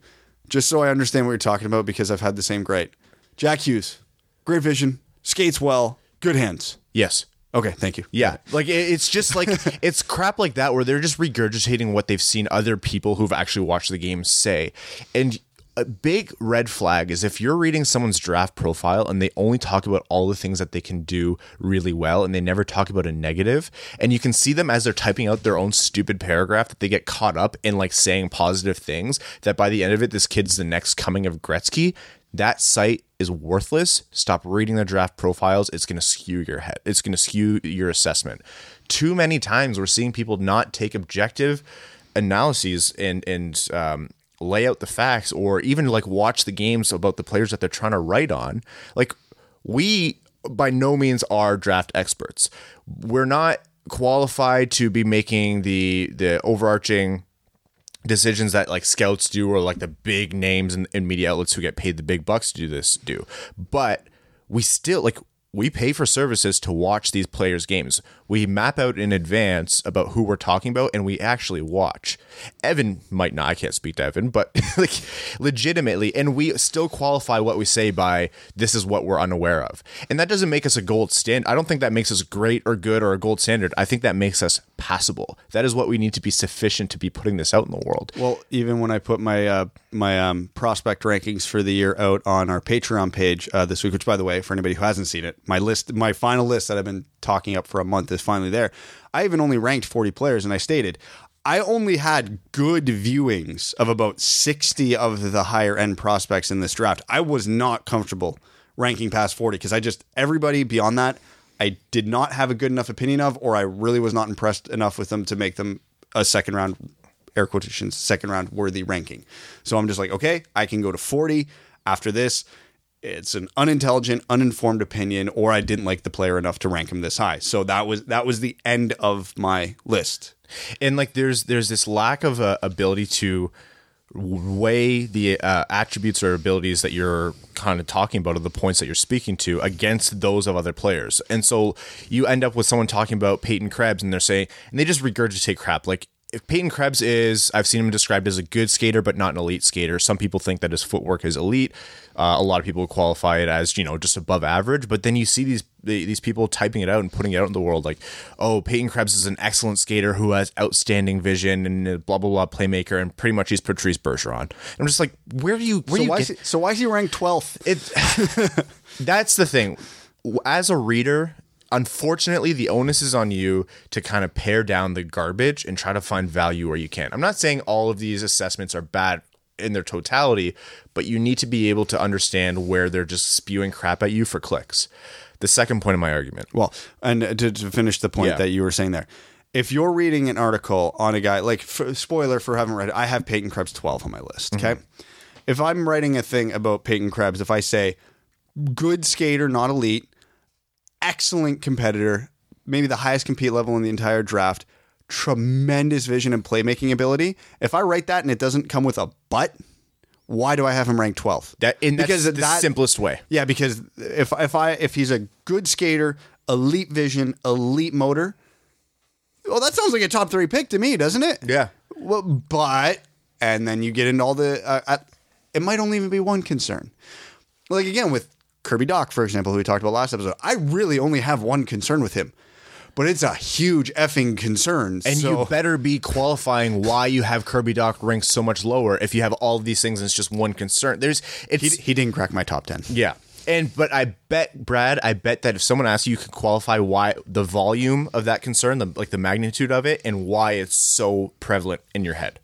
just so I understand what you're talking about, because I've had the same great. Jack Hughes, great vision, skates well, good hands. yes. Okay, thank you. Yeah, like it's just like [laughs] it's crap like that where they're just regurgitating what they've seen other people who've actually watched the game say. And a big red flag is if you're reading someone's draft profile and they only talk about all the things that they can do really well and they never talk about a negative and you can see them as they're typing out their own stupid paragraph that they get caught up in like saying positive things that by the end of it this kid's the next coming of Gretzky that site is worthless. Stop reading their draft profiles. It's going to skew your head. It's going to skew your assessment. Too many times we're seeing people not take objective analyses and and um, lay out the facts, or even like watch the games about the players that they're trying to write on. Like we by no means are draft experts. We're not qualified to be making the the overarching decisions that like scouts do or like the big names and, media outlets who get paid the big bucks to do this do but we still like we pay for services to watch these players games we map out in advance about who we're talking about and we actually watch. Evan might not i can't speak to evan but [laughs] like legitimately and we still qualify what we say by this is what we're unaware of. And that doesn't make us a gold standard. I don't think that makes us great or good or a gold standard. I think that makes us passable. That is what we need to be sufficient to be putting this out in the world. Well, even when I put my uh, my um, prospect rankings for the year out on our Patreon page uh, this week, which by the way, for anybody who hasn't seen it, my list, my final list that I've been talking up for a month is finally there. I even only ranked 40 players, and I stated I only had good viewings of about 60 of the higher end prospects in this draft. I was not comfortable ranking past 40 because I just everybody beyond that I did not have a good enough opinion of, or I really was not impressed enough with them to make them a second round air quotations second round worthy ranking. So I'm just like, okay, I can go to 40 after this. It's an unintelligent, uninformed opinion, or I didn't like the player enough to rank him this high. So that was that was the end of my list. and like there's there's this lack of uh, ability to weigh the uh, attributes or abilities that you're kind of talking about or the points that you're speaking to against those of other players and so you end up with someone talking about Peyton Krebs and they're saying and they just regurgitate crap like if Peyton Krebs is, I've seen him described as a good skater, but not an elite skater. Some people think that his footwork is elite. Uh, a lot of people qualify it as, you know, just above average. But then you see these these people typing it out and putting it out in the world, like, oh, Peyton Krebs is an excellent skater who has outstanding vision and uh, blah blah blah playmaker, and pretty much he's Patrice Bergeron. I'm just like, where do you where So do you why, get is he, so why is he ranked 12th? it [laughs] that's the thing as a reader unfortunately the onus is on you to kind of pare down the garbage and try to find value where you can i'm not saying all of these assessments are bad in their totality but you need to be able to understand where they're just spewing crap at you for clicks the second point of my argument Well, and to, to finish the point Yeah. that you were saying there, if you're reading an article on a guy, like f- spoiler for having read it, I have Peyton Krebs 12 on my list. Mm-hmm. Okay. If I'm writing a thing about Peyton Krebs, if I say good skater, not elite, excellent competitor, maybe the highest compete level in the entire draft, tremendous vision and playmaking ability, if I write that and it doesn't come with a but, why do I have him ranked 12th? that that's Because the that- simplest way Yeah, because if if I if he's a good skater, elite vision, elite motor, well, that sounds like a top three pick to me, doesn't it? Yeah. Well, but and then you get into all the. Uh, uh, it might only even be one concern. Like again with Kirby Dach, for example, who we talked about last episode. I really only have one concern with him, but it's a huge effing concern. and so, you better be qualifying why you have Kirby Dach ranked so much lower if you have all of these things and it's just one concern. There's it's he, he didn't crack my top ten. Yeah. And but I bet Brad, I bet that if someone asks you, you can qualify why the volume of that concern, the like the magnitude of it, and why it's so prevalent in your head.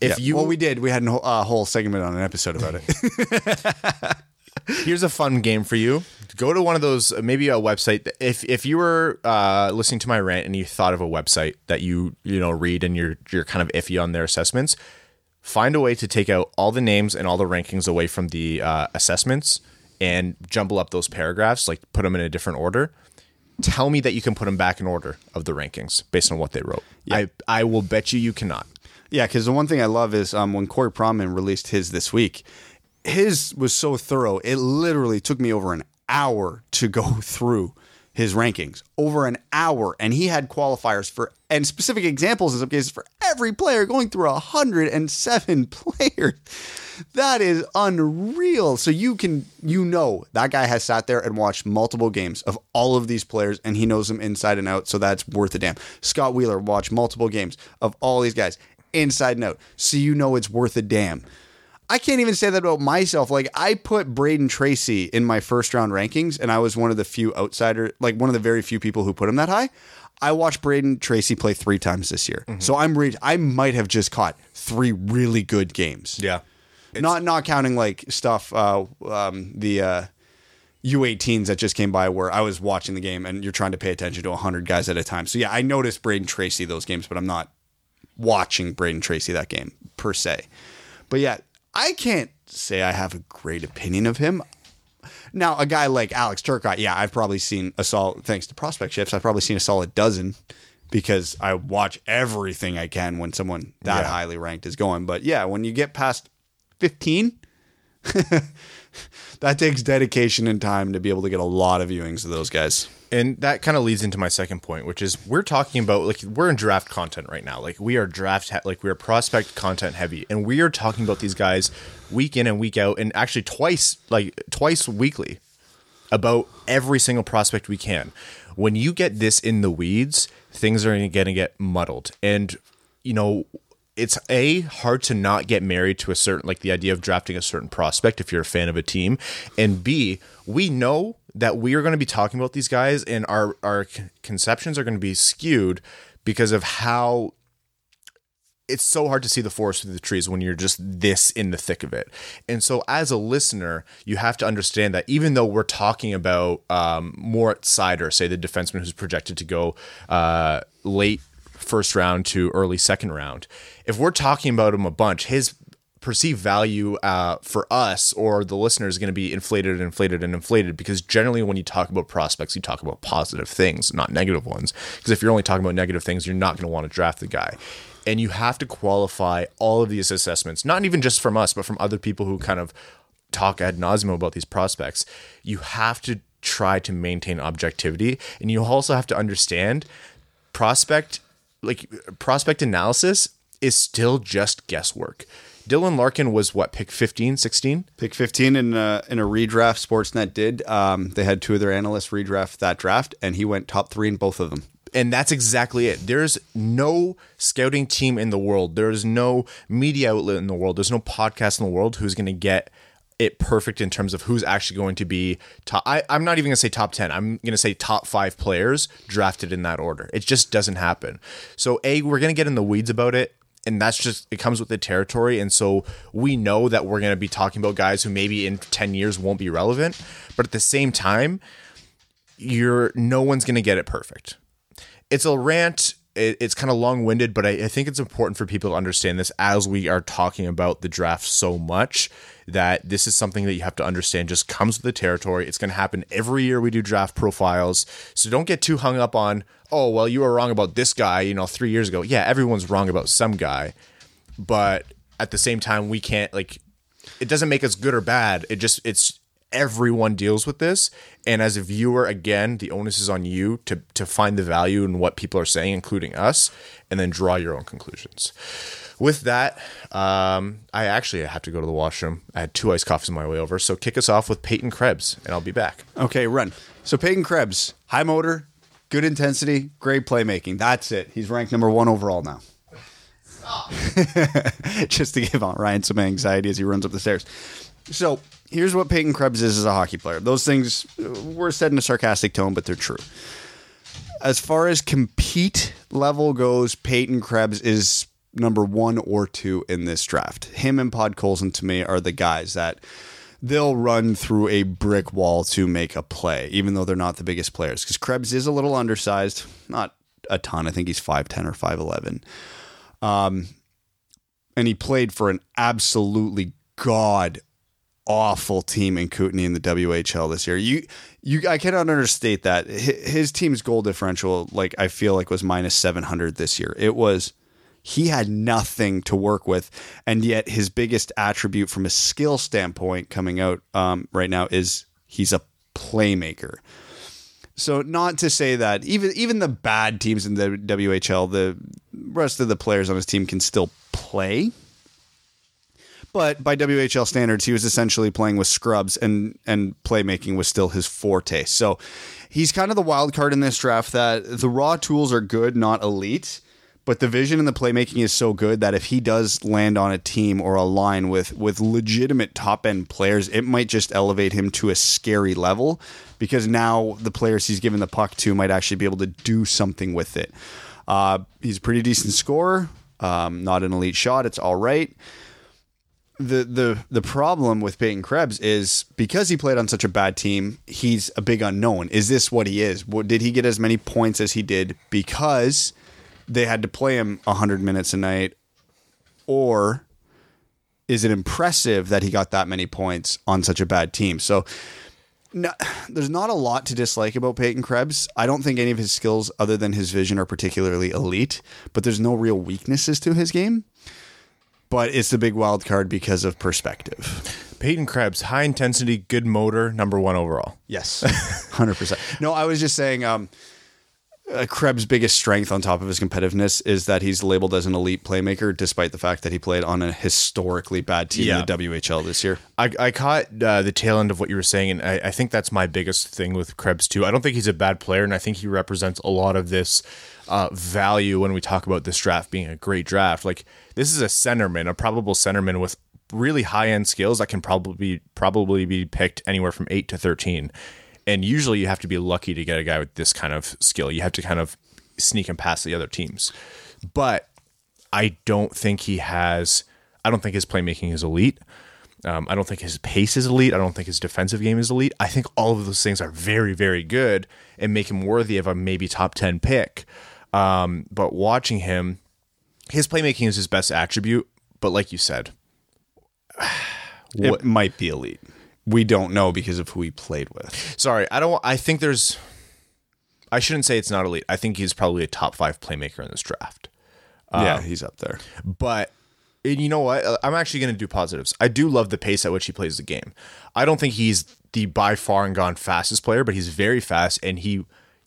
If you well, we did. We had a whole, uh, whole segment on an episode about it. [laughs] here's a fun game for you. Go to one of those, maybe a website. that- If if you were uh, listening to my rant and you thought of a website that you you know read and you're you're kind of iffy on their assessments, find a way to take out all the names and all the rankings away from the uh, assessments and jumble up those paragraphs, like put them in a different order. Tell me that you can put them back in order of the rankings based on what they wrote. I I will bet you you cannot. Yeah, because the one thing I love is um, when Corey Pronman released his this week, his was so thorough. It literally took me over an hour to go [laughs] through his rankings. Over an hour. And he had qualifiers for, and specific examples in some cases for every player going through 107 [laughs] players. That is unreal. So you can, you know, that guy has sat there and watched multiple games of all of these players and he knows them inside and out. So that's worth a damn. Scott Wheeler watched multiple games of all these guys inside and out. So you know it's worth a damn. I can't even say that about myself. Like I put Brayden Tracey in my first round rankings, and I was one of the few outsider, like one of the very few people who put him that high. I watched Brayden Tracey play three times this year, mm-hmm. so I'm re- I might have just caught three really good games. Yeah, it's- not not counting like stuff uh, um, the uh, U18s that just came by where I was watching the game, and you're trying to pay attention to hundred guys at a time. So yeah, I noticed Brayden Tracey those games, but I'm not watching Brayden Tracey that game per se. But yeah, I can't say I have a great opinion of him. Now, a guy like Alex Turcotte, yeah, I've probably seen a solid, thanks to prospect shifts, I've probably seen a solid dozen because I watch everything I can when someone that yeah. highly ranked is going. But yeah, when you get past 15, [laughs] that takes dedication and time to be able to get a lot of viewings of those guys and that kind of leads into my second point, which is we're talking about like we're in draft content right now. Like we are draft like we are prospect content heavy, and we are talking about these guys week in and week out, and actually twice like twice weekly about every single prospect we can. When you get this in the weeds, things are going to get muddled, and you know it's a hard to not get married to a certain like the idea of drafting a certain prospect if you're a fan of a team, and b we know that we are going to be talking about these guys and our our conceptions are going to be skewed because of how it's so hard to see the forest through the trees when you're just this in the thick of it. And so, as a listener, you have to understand that even though we're talking about um, Moritz Seider, say the defenseman who's projected to go uh, late first round to early second round, if we're talking about him a bunch, his perceived value uh, for us or the listener is going to be inflated and inflated and inflated because generally when you talk about prospects you talk about positive things not negative ones. Because if you're only talking about negative things you're not going to want to draft the guy. And you have to qualify all of these assessments not even just from us but from other people who kind of talk ad nauseum about these prospects. You have to try to maintain objectivity and you also have to understand prospect like prospect analysis is still just guesswork Dylan Larkin was what pick 15, 16? Pick 15 in a, in a redraft Sportsnet did. Um, they had two of their analysts redraft that draft, and he went top three in both of them. And that's exactly it. There's no scouting team in the world. There's no media outlet in the world. There's no podcast in the world who's going to get it perfect in terms of who's actually going to be top. I, am not even going to say top 10. I'm going to say top five players drafted in that order. It just doesn't happen. So, A, we're going to get in the weeds about it and that's just it comes with the territory. And so we know that we're going to be talking about guys who maybe in 10 years won't be relevant but at the same time you're no one's going to get it perfect. It's a rant it, it's kind of long-winded but I, I think it's important for people to understand this as we are talking about the draft so much that this is something that you have to understand just comes with the territory. It's going to happen every year we do draft profiles. So don't get too hung up on, oh, well, you were wrong about this guy, you know, three years ago. Yeah, everyone's wrong about some guy. But at the same time, we can't, like, it doesn't make us good or bad. It just, it's, everyone deals with this and as a viewer again the onus is on you to to find the value in what people are saying including us and then draw your own conclusions with that, um, I actually have to go to the washroom. I had two iced coffees on my way over. So kick us off with Peyton Krebs, and I'll be back. Okay, run. So Peyton Krebs, high motor, good intensity, great playmaking. That's it. He's ranked number one overall now. [laughs] Just to give Ryan some anxiety as he runs up the stairs. So here's what Peyton Krebs is as a hockey player. Those things were said in a sarcastic tone, but they're true. As far as compete level goes, Peyton Krebs is number one or two in this draft. Him and Podkolzin to me are the guys that they'll run through a brick wall to make a play, even though they're not the biggest players. Because Krebs is a little undersized, not a ton. I think he's 5'10 or 5'11. Um, and he played for an absolutely god awful team in Kootenay in the WHL this year. You, you, I cannot understate that his team's goal differential, like I feel like, was minus seven hundred this year. It was he had nothing to work with, and yet his biggest attribute from a skill standpoint coming out um, right now is he's a playmaker. So not to say that even even the bad teams in the WHL, the rest of the players on his team can still play. But by WHL standards, he was essentially playing with scrubs and and playmaking was still his forte. So he's kind of the wild card in this draft that the raw tools are good, not elite. But the vision and the playmaking is so good that if he does land on a team or a line with with legitimate top end players, it might just elevate him to a scary level because now the players he's given the puck to might actually be able to do something with it. Uh, he's a pretty decent scorer, um, not an elite shot. It's all right. The the the problem with Peyton Krebs is because he played on such a bad team, he's a big unknown. Is this what he is? Did he get as many points as he did because they had to play him 100 minutes a night or is it impressive that he got that many points on such a bad team so no, there's not a lot to dislike about Peyton Krebs. I don't think any of his skills, other than his vision, are particularly elite. But there's no real weaknesses to his game. But it's a big wild card because of perspective. Peyton Krebs, high intensity, good motor, number one overall. Yes, [laughs] hundred percent. No, I was just saying. Um, uh, Krebs' biggest strength on top of his competitiveness is that he's labeled as an elite playmaker, despite the fact that he played on a historically bad team Yeah. in the WHL this year. I, I caught uh, the tail end of what you were saying, and I, I think that's my biggest thing with Krebs too. I don't think he's a bad player, and I think he represents a lot of this uh, value when we talk about this draft being a great draft. Like this is a centerman, a probable centerman with really high end skills that can probably probably be picked anywhere from eight to thirteen. And usually, you have to be lucky to get a guy with this kind of skill. You have to kind of sneak him past the other teams. But I don't think he has. I don't think his playmaking is elite. Um, I don't think his pace is elite. I don't think his defensive game is elite. I think all of those things are very, very good and make him worthy of a maybe top 10 pick. Um, but watching him, his playmaking is his best attribute. But like you said, [sighs] It might be elite. We don't know because of who he played with. sorry, I don't, I think there's, I shouldn't say it's not elite. I think he's probably a top five playmaker in this draft. yeah, he's up there. But and you know what? Uh, I'm actually going to do positives. I do love the pace at which he plays the game. I don't think he's the by far and gone fastest player, but he's very fast and he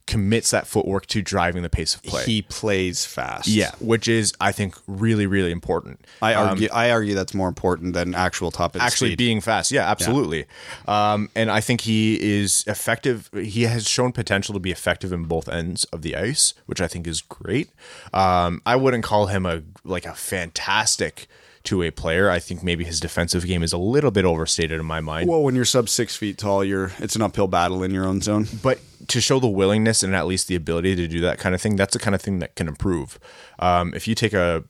commits that footwork to driving the pace of play. He plays fast. yeah, which is I think really really important. I argue. I argue that's more important than actual top end actually speed. being fast. Yeah, absolutely. Um, and I think he is effective. He has shown potential to be effective in both ends of the ice, which I think is great. Um, I wouldn't call him a like a fantastic two a player. I think maybe his defensive game is a little bit overstated in my mind. well, when you're sub six feet tall, you're it's an uphill battle in your own zone. but to show the willingness and at least the ability to do that kind of thing, that's the kind of thing that can improve. Um, if you take a,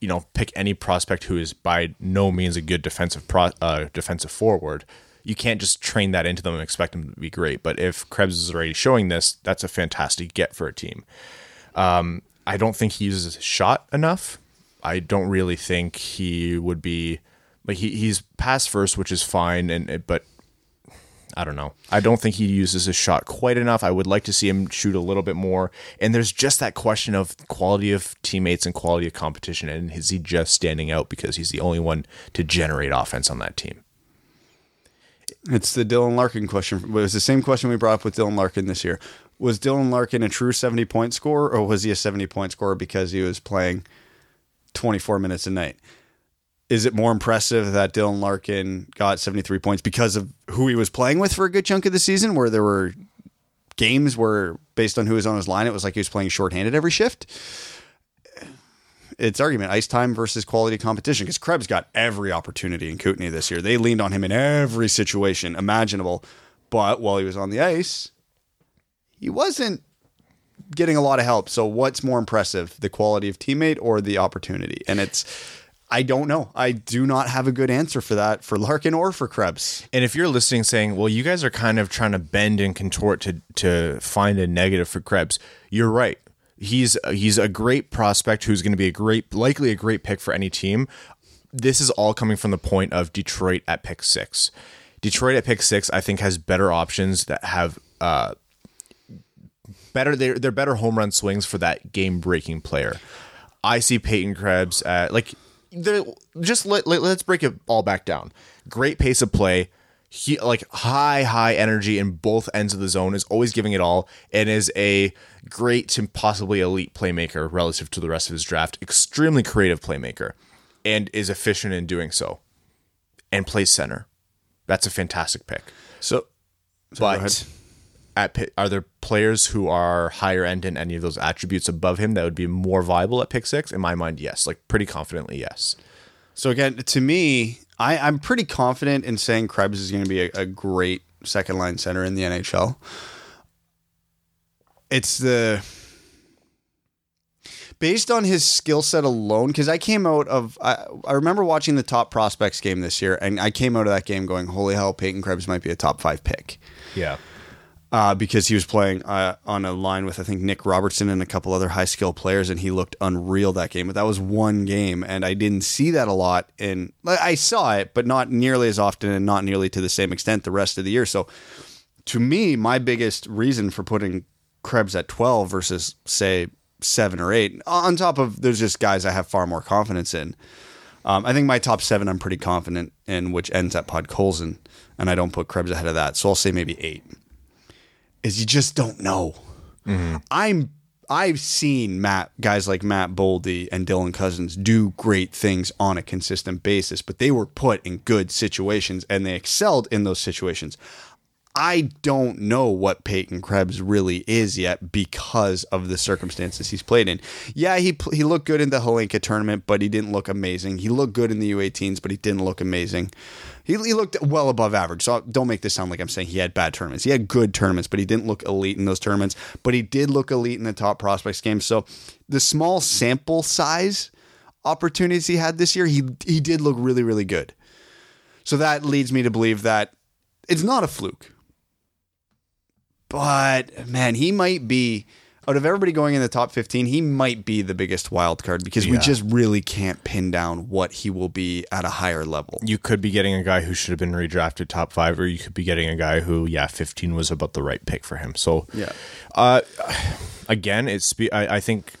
you know, pick any prospect who is by no means a good defensive pro, uh, defensive forward, you can't just train that into them and expect them to be great. But if Krebs is already showing this, that's a fantastic get for a team. Um, I don't think he uses his shot enough. I don't really think he would be like he, he's pass first, which is fine, and but I don't know. I don't think he uses his shot quite enough. I would like to see him shoot a little bit more. And there's just that question of quality of teammates and quality of competition. And is he just standing out because he's the only one to generate offense on that team? It's the Dylan Larkin question. It was the same question we brought up with Dylan Larkin this year. Was Dylan Larkin a true 70 point scorer or was he a 70 point scorer because he was playing 24 minutes a night? Is it more impressive that Dylan Larkin got 73 points because of who he was playing with for a good chunk of the season where there were games where based on who was on his line it was like he was playing shorthanded every shift? It's argument ice time versus quality competition because Krebs got every opportunity in Kootenay this year. They leaned on him in every situation imaginable, but while he was on the ice, he wasn't getting a lot of help. So what's more impressive, the quality of teammate or the opportunity? And it's I don't know. I do not have a good answer for that for Larkin or for Krebs. And if you're listening saying, well, you guys are kind of trying to bend and contort to, to find a negative for Krebs, you're right. He's he's a great prospect who's going to be a great, likely a great pick for any team. This is all coming from the point of Detroit at pick six. Detroit at pick six, I think, has better options that have uh, better. They're they're better home run swings for that game breaking player. I see Peyton Krebs at like just let, let us break it all back down. Great pace of play, he, like high high energy in both ends of the zone is always giving it all and is a great to possibly elite playmaker relative to the rest of his draft. Extremely creative playmaker and is efficient in doing so. And plays center. That's a fantastic pick. So, but at pick, are there players who are higher end in any of those attributes above him that would be more viable at pick six? In my mind, yes. Like pretty confidently, yes. So again, to me, I, I'm pretty confident in saying Krebs is going to be a, a great second line center in the NHL. It's the based on his skill set alone, because I came out of I, I remember watching the top prospects game this year, and I came out of that game going, "Holy hell, Peyton Krebs might be a top five pick." Yeah. Uh, because he was playing uh, on a line with I think Nick Robertson and a couple other high skill players, and he looked unreal that game. But that was one game, and I didn't see that a lot. And I saw it, but not nearly as often, and not nearly to the same extent the rest of the year. So, to me, my biggest reason for putting Krebs at twelve versus say seven or eight, on top of there's just guys I have far more confidence in. Um, I think my top seven I'm pretty confident in, which ends at Podkolzin, and I don't put Krebs ahead of that. So I'll say maybe eight is you just don't know. Mm-hmm. I'm I've seen Matt guys like Matt Boldy and Dylan Cozens do great things on a consistent basis, but they were put in good situations and they excelled in those situations. I don't know what Peyton Krebs really is yet because of the circumstances he's played in. Yeah, he he looked good in the Hlinka tournament, but he didn't look amazing. He looked good in the U18s, but he didn't look amazing. He, he looked well above average. So don't make this sound like I'm saying he had bad tournaments. He had good tournaments, but he didn't look elite in those tournaments. But he did look elite in the top prospects game. So the small sample size opportunities he had this year, he he did look really really good. So that leads me to believe that it's not a fluke but man, he might be out of everybody going in the top 15, he might be the biggest wild card because we just really can't pin down what he will be at a higher level. You could be getting a guy who should have been redrafted top five, or you could be getting a guy who, yeah, 15 was about the right pick for him. So, Yeah. Uh, again, it's I, I think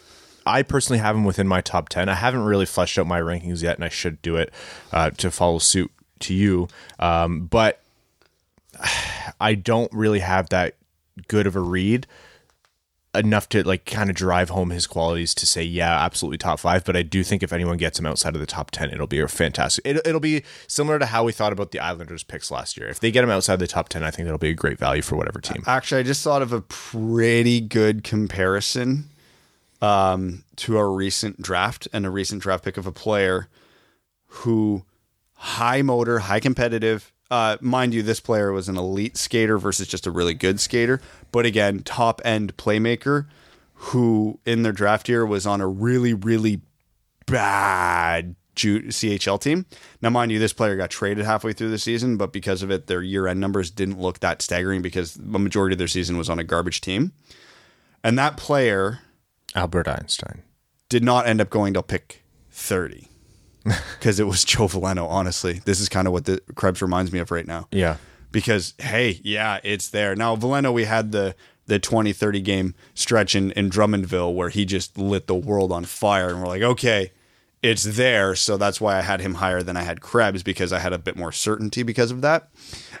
I personally have him within my top 10. I haven't really fleshed out my rankings yet, and I should do it uh, to follow suit to you. Um, but [sighs] I don't really have that good of a read enough to like kind of drive home his qualities to say yeah absolutely top five but i do think if anyone gets him outside of the top 10 it'll be a fantastic it, it'll be similar to how we thought about the islanders picks last year if they get him outside the top 10 i think that'll be a great value for whatever team Actually, I just thought of a pretty good comparison um, to a recent draft and a recent draft pick of a player who high motor, high competitive. Uh, mind you, this player was an elite skater versus just a really good skater. But again, top end playmaker who in their draft year was on a really, really bad Ju- CHL team. Now, mind you, this player got traded halfway through the season, but because of it, their year end numbers didn't look that staggering because the majority of their season was on a garbage team. And that player albert einstein did not end up going to pick 30 [laughs] because it was Joe Veleno, honestly. This is kind of what the Krebs reminds me of right now. yeah Because, hey, yeah, it's there. Now, Veleno, we had the the 20, 30 game stretch in, in Drummondville where he just lit the world on fire. And we're like, okay, it's there. So that's why I had him higher than I had Krebs because I had a bit more certainty because of that.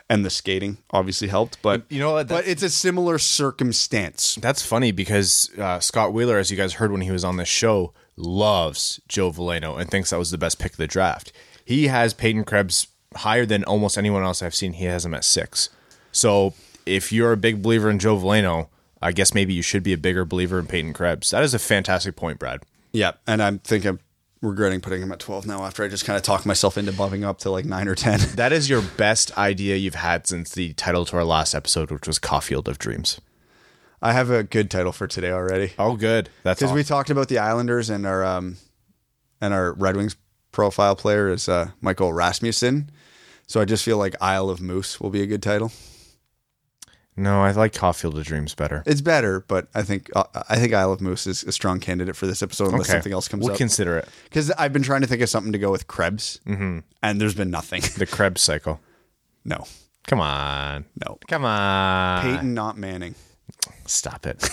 And the skating obviously helped. But, You know what, But it's a similar circumstance. That's funny because uh, Scott Wheeler, as you guys heard when he was on this show, loves Joe Veleno and thinks that was the best pick of the draft. He has Peyton Krebs higher than almost anyone else I've seen. He has him at six. So if you're a big believer in Joe Veleno, I guess maybe you should be a bigger believer in Peyton Krebs. That is a fantastic point, Brad. Yeah, and I'm thinking regretting putting him at 12 now after I just kind of talked myself into bumping up to like 9 or 10. That is your best idea you've had since the title to our last episode, which was Caufield of Dreams. I have a good title for today already. Oh, good. That's Cuz all. we talked about the Islanders and our um and our Red Wings profile player is uh, Michael Rasmussen. So I just feel like Isle of Moose will be a good title. no, I like Caufield of Dreams better. It's better, but I think uh, I think Isle of Moose is a strong candidate for this episode unless something else comes we'll up. consider it. Because I've been trying to think of something to go with Krebs, and there's been nothing. The Krebs cycle. no, Come on. no. Come on. Peyton, not Manning. Stop it.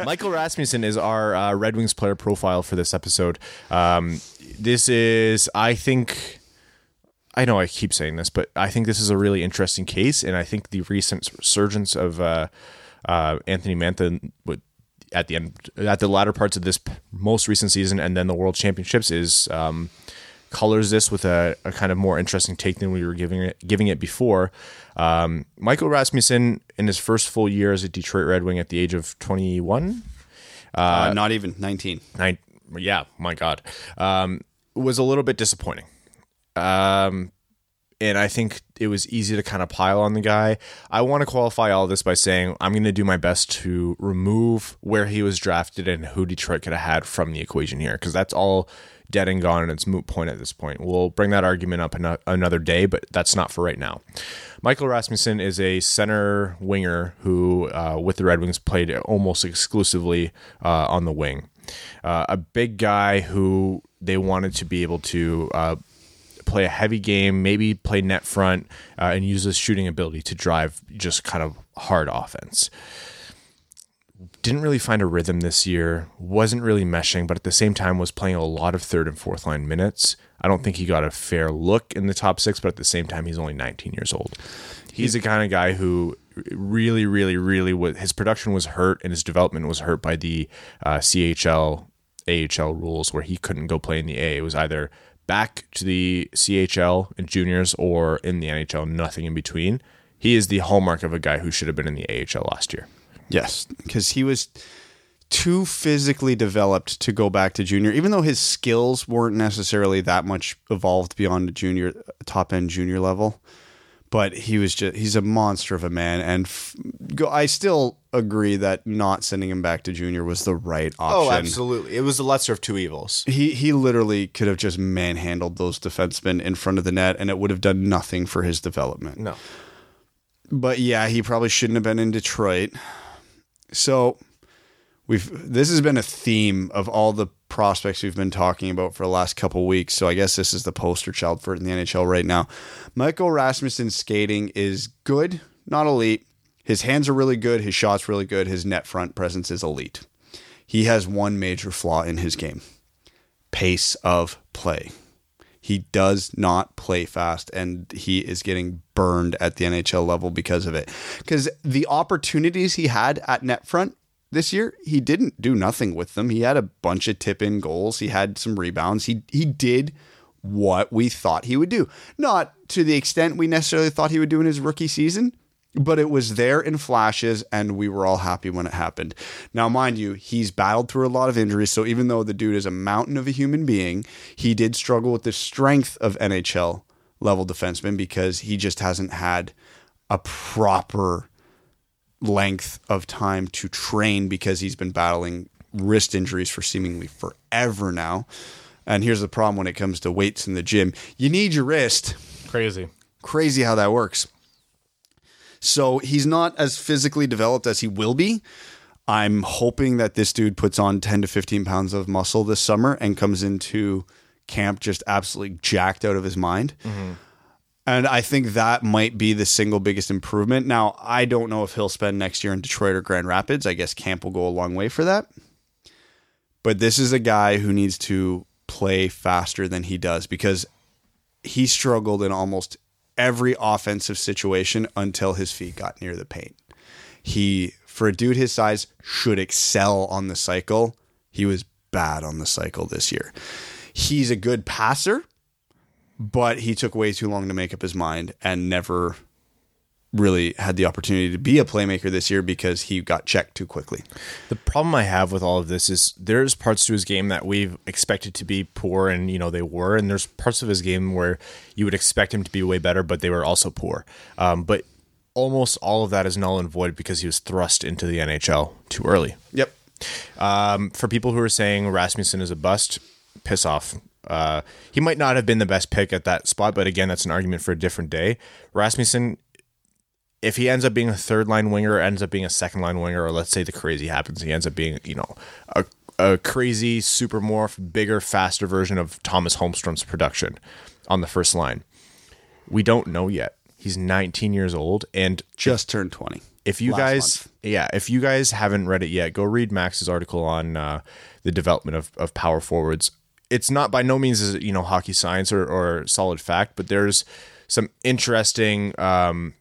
[laughs] Michael Rasmussen is our uh, Red Wings player profile for this episode. Um, this is, I think, I know I keep saying this, but I think this is a really interesting case, and I think the recent resurgence of uh, uh, Anthony Mantha at the end at the latter parts of this most recent season and then the World Championships is um, colors this with a, a kind of more interesting take than we were giving it giving it before. Um, Michael Rasmussen in his first full year as a Detroit Red Wing at the age of 21, Uh, not even 19. nine, yeah, my God, um, was a little bit disappointing. Um, and I think it was easy to kind of pile on the guy. I want to qualify all this by saying I'm going to do my best to remove where he was drafted and who Detroit could have had from the equation here, because that's all dead and gone and it's moot point at this point. We'll bring that argument up ano- another day, but that's not for right now. Michael Rasmussen is a center winger who, uh, with the Red Wings, played almost exclusively uh, on the wing. Uh, a big guy who they wanted to be able to uh, play a heavy game, maybe play net front, uh, and use his shooting ability to drive just kind of hard offense. Didn't really find a rhythm this year, wasn't really meshing, but at the same time was playing a lot of third and fourth line minutes. I don't think he got a fair look in the top six, but at the same time, he's only 19 years old. He's the kind of guy who really, really, really was his production was hurt and his development was hurt by the uh, CHL, AHL rules where he couldn't go play in the A. It was either back to the CHL in juniors or in the NHL, nothing in between. He is the hallmark of a guy who should have been in the AHL last year. Yes, because he was too physically developed to go back to junior, even though his skills weren't necessarily that much evolved beyond the junior, top end junior level. But he was just, he's a monster of a man. And f- go, I still agree that not sending him back to junior was the right oh, option. Oh, absolutely. It was the lesser of two evils. He, he literally could have just manhandled those defensemen in front of the net and it would have done nothing for his development. No. But yeah, he probably shouldn't have been in Detroit. So we've this has been a theme of all the prospects we've been talking about for the last couple weeks. So I guess this is the poster child for it in the NHL right now. Michael Rasmussen's skating is good, not elite. His hands are really good, his shots really good, his net front presence is elite. He has one major flaw in his game. Pace of play. He does not play fast and he is getting burned at the NHL level because of it. Because the opportunities he had at net front this year, he didn't do nothing with them. He had a bunch of tip in goals, he had some rebounds. He he did what we thought he would do. Not to the extent we necessarily thought he would do in his rookie season, but it was there in flashes and we were all happy when it happened. Now, mind you, he's battled through a lot of injuries. So even though the dude is a mountain of a human being, he did struggle with the strength of NHL level defensemen because he just hasn't had a proper length of time to train because he's been battling wrist injuries for seemingly forever now. And here's the problem when it comes to weights in the gym you need your wrist. Crazy. Crazy how that works. So he's not as physically developed as he will be. I'm hoping that this dude puts on 10 to 15 pounds of muscle this summer and comes into camp just absolutely jacked out of his mind. Mm-hmm. And I think that might be the single biggest improvement. Now, I don't know if he'll spend next year in Detroit or Grand Rapids. I guess camp will go a long way for that. But this is a guy who needs to play faster than he does because he struggled in almost every offensive situation until his feet got near the paint. He, for a dude his size, should excel on the cycle. He was bad on the cycle this year. He's a good passer, but he took way too long to make up his mind and never really had the opportunity to be a playmaker this year because he got checked too quickly. The problem I have with all of this is there's parts to his game that we've expected to be poor, and you know they were, and there's parts of his game where you would expect him to be way better, but they were also poor. Um, but almost all of that is null and void because he was thrust into the NHL too early. Yep. Um, for people who are saying Rasmussen is a bust, piss off. Uh, he might not have been the best pick at that spot, but again, that's an argument for a different day. Rasmussen, if he ends up being a third line winger, ends up being a second line winger, or let's say the crazy happens, he ends up being, you know, a, a crazy, super morph, bigger, faster version of Tomas Holmstrom's production on the first line. We don't know yet. He's 19 years old, and Just turned 20. if you guys, month. yeah, if you guys haven't read it yet, go read Max's article on uh, the development of, of power forwards. It's not by no means is it, you know hockey science or, or solid fact, but there's some interesting um,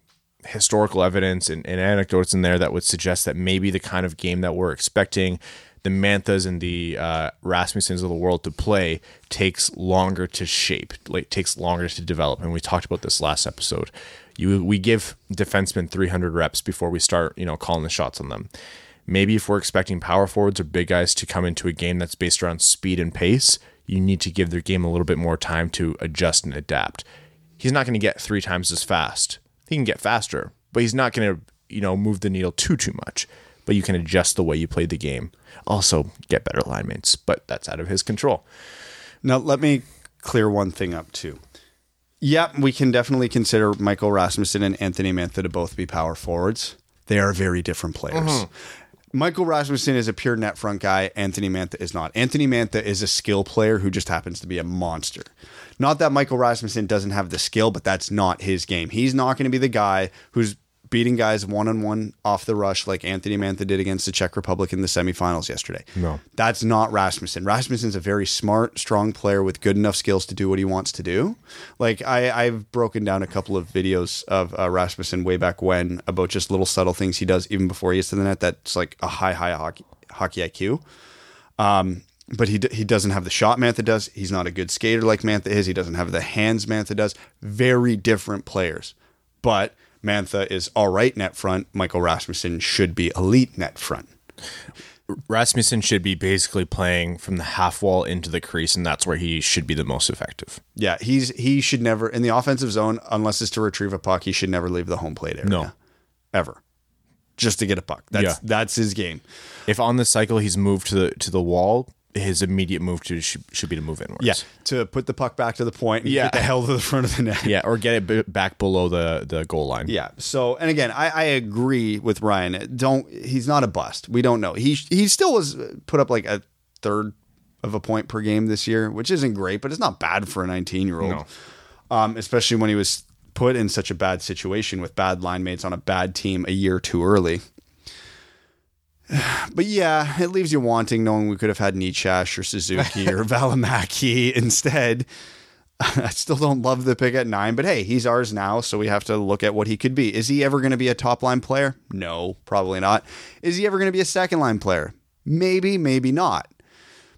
historical evidence and, and anecdotes in there that would suggest that maybe the kind of game that we're expecting the Manthas and the uh, Rasmussens of the world to play takes longer to shape, like takes longer to develop. And we talked about this last episode. You we give defensemen 300 reps before we start, you know, calling the shots on them. Maybe if we're expecting power forwards or big guys to come into a game that's based around speed and pace, you need to give their game a little bit more time to adjust and adapt. He's not going to get three times as fast. He can get faster, but he's not going to, you know, move the needle too too much. But you can adjust the way you play the game. Also, get better line mates, but that's out of his control. Now, let me clear one thing up too. Yeah, we can definitely consider Michael Rasmussen and Anthony Mantha to both be power forwards. They are very different players. Mm-hmm. Michael Rasmussen is a pure net front guy. Anthony Mantha is not. Anthony Mantha is a skill player who just happens to be a monster. Not that Michael Rasmussen doesn't have the skill, but that's not his game. He's not going to be the guy who's beating guys one on one off the rush like Anthony Mantha did against the Czech Republic in the semifinals yesterday. No. That's not Rasmussen. Rasmussen's a very smart, strong player with good enough skills to do what he wants to do. Like I, I've broken down a couple of videos of uh, Rasmussen way back when about just little subtle things he does even before he gets to the net. That's like a high, high hockey hockey IQ. Um, but he he doesn't have the shot Mantha does. He's not a good skater like Mantha is. He doesn't have the hands Mantha does. Very different players. But Mantha is all right net front. Michael Rasmussen should be elite net front. Rasmussen should be basically playing from the half wall into the crease, and that's where he should be the most effective. Yeah, he's he should never in the offensive zone unless it's to retrieve a puck. He should never leave the home plate area. No. ever, just to get a puck. That's Yeah. that's his game. If on the cycle he's moved to the to the wall, his immediate move to should, should be to move inwards. Yeah, to put the puck back to the point. And Yeah. get the hell to the front of the net. yeah, or get it b- back below the the goal line. Yeah. So, and again, I, I agree with Ryan. Don't he's not a bust. We don't know. He he still was put up like a third of a point per game this year, which isn't great, but it's not bad for a 19 year old. No. Um, especially when he was put in such a bad situation with bad line mates on a bad team a year too early. [sighs] But yeah, it leaves you wanting, knowing we could have had Necas or Suzuki or [laughs] Valimaki instead. [laughs] I still don't love the pick at nine, but hey, he's ours now, so we have to look at what he could be. Is he ever going to be a top line player? No, probably not. Is he ever going to be a second line player? Maybe, maybe not.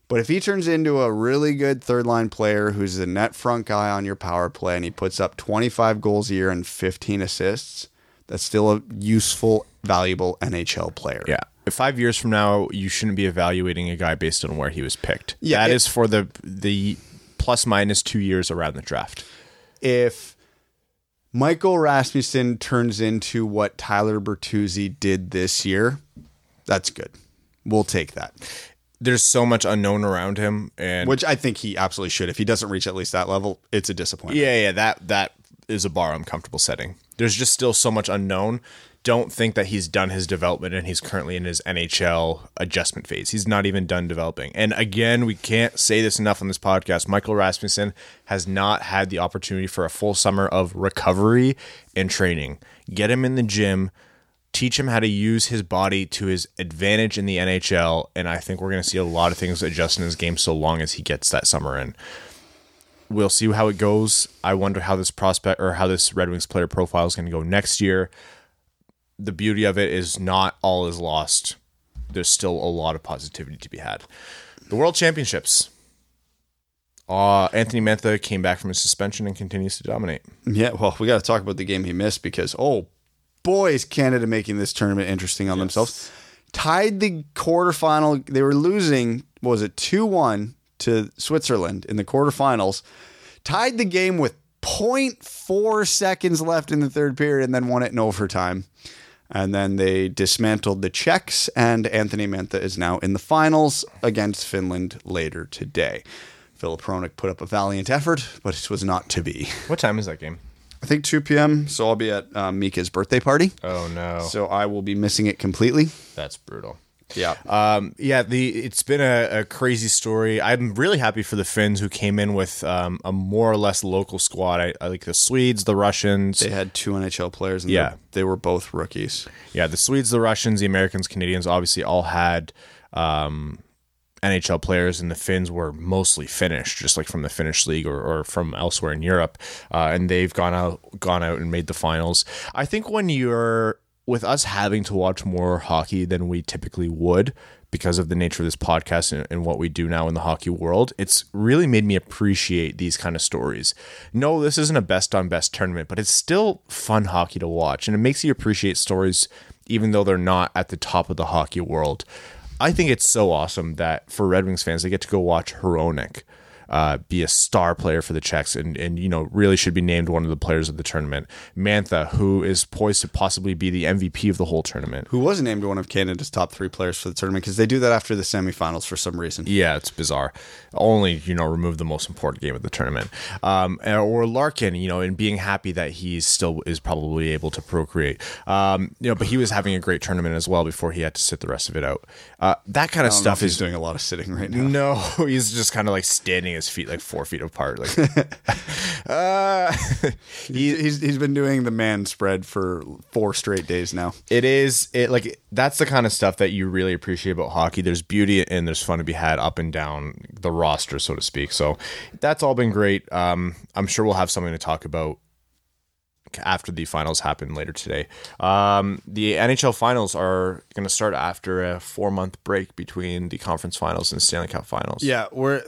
But if he turns into a really good third line player who's the net front guy on your power play and he puts up 25 goals a year and 15 assists, that's still a useful, valuable NHL player. Yeah. Five years from now, you shouldn't be evaluating a guy based on where he was picked. Yeah, that it- is for the the plus minus two years around the draft. if Michael Rasmussen turns into what Tyler Bertuzzi did this year, that's good. We'll take that. There's so much unknown around him, and Which I think he absolutely should. If he doesn't reach at least that level, it's a disappointment. yeah, yeah, that that is a bar I'm comfortable setting. There's just still so much unknown. Don't think that he's done his development and he's currently in his NHL adjustment phase. He's not even done developing. And again, we can't say this enough on this podcast. Michael Rasmussen has not had the opportunity for a full summer of recovery and training. Get him in the gym, teach him how to use his body to his advantage in the NHL, and I think we're going to see a lot of things adjust in his game so long as he gets that summer in we'll see how it goes. I wonder how this prospect or how this Red Wings player profile is going to go next year. The beauty of it is not all is lost. There's still a lot of positivity to be had. The World Championships. Uh, Anthony Mantha came back from his suspension and continues to dominate. Yeah, well, we got to talk about the game he missed because, oh, boy, is Canada making this tournament interesting on themselves. Tied the quarterfinal. They were losing, was it, 2 1 to Switzerland in the quarterfinals. Tied the game with 0.4 seconds left in the third period and then won it in overtime. And then they dismantled the Czechs, and Anthony Mantha is now in the finals against Finland later today. Filip Hronek put up a valiant effort, but it was not to be. [laughs] What time is that game? I think 2 p.m. So I'll be at uh, Mika's birthday party. Oh no, So I will be missing it completely. that's brutal. Yeah. Um, yeah, the it's been a, a, crazy story. I'm really happy for the Finns who came in with um, a more or less local squad. I, I, like the Swedes, the Russians. They had two NHL players. And yeah, they were both rookies. Yeah, the Swedes, the Russians, the Americans, Canadians, obviously all had um, NHL players, and the Finns were mostly Finnish, just like from the Finnish league or, or from elsewhere in Europe. Uh, and they've gone out, gone out and made the finals. I think when you're with us having to watch more hockey than we typically would because of the nature of this podcast and, and, what we do now in the hockey world, it's really made me appreciate these kind of stories. No, this isn't a best on best tournament, but it's still fun hockey to watch and it makes you appreciate stories even though they're not at the top of the hockey world. I think it's so awesome that for Red Wings fans, they get to go watch Hronek uh, be a star player for the Czechs and, and, you know, really should be named one of the players of the tournament. Mantha, who is poised to possibly be the MVP of the whole tournament. Who was named one of Canada's top three players for the tournament because they do that after the semifinals for some reason. Yeah, it's bizarre. Only, you know, remove the most important game of the tournament. Um, or Larkin, you know, and being happy that he still is probably able to procreate. Um, you know, but he was having a great tournament as well before he had to sit the rest of it out. Uh, that kind of stuff is doing a lot of sitting right now. No, [laughs] he's just kind of like standing his feet like four feet apart. Like, [laughs] [laughs] uh, [laughs] he, he's he's been doing the man spread for four straight days now. It is it like that's the kind of stuff that you really appreciate about hockey. There's beauty and there's fun to be had up and down the roster, so to speak. So that's all been great. Um, I'm sure we'll have something to talk about after the finals happen later today. Um, the NHL finals are going to start after a four month break between the conference finals and Stanley Cup finals. Yeah, we're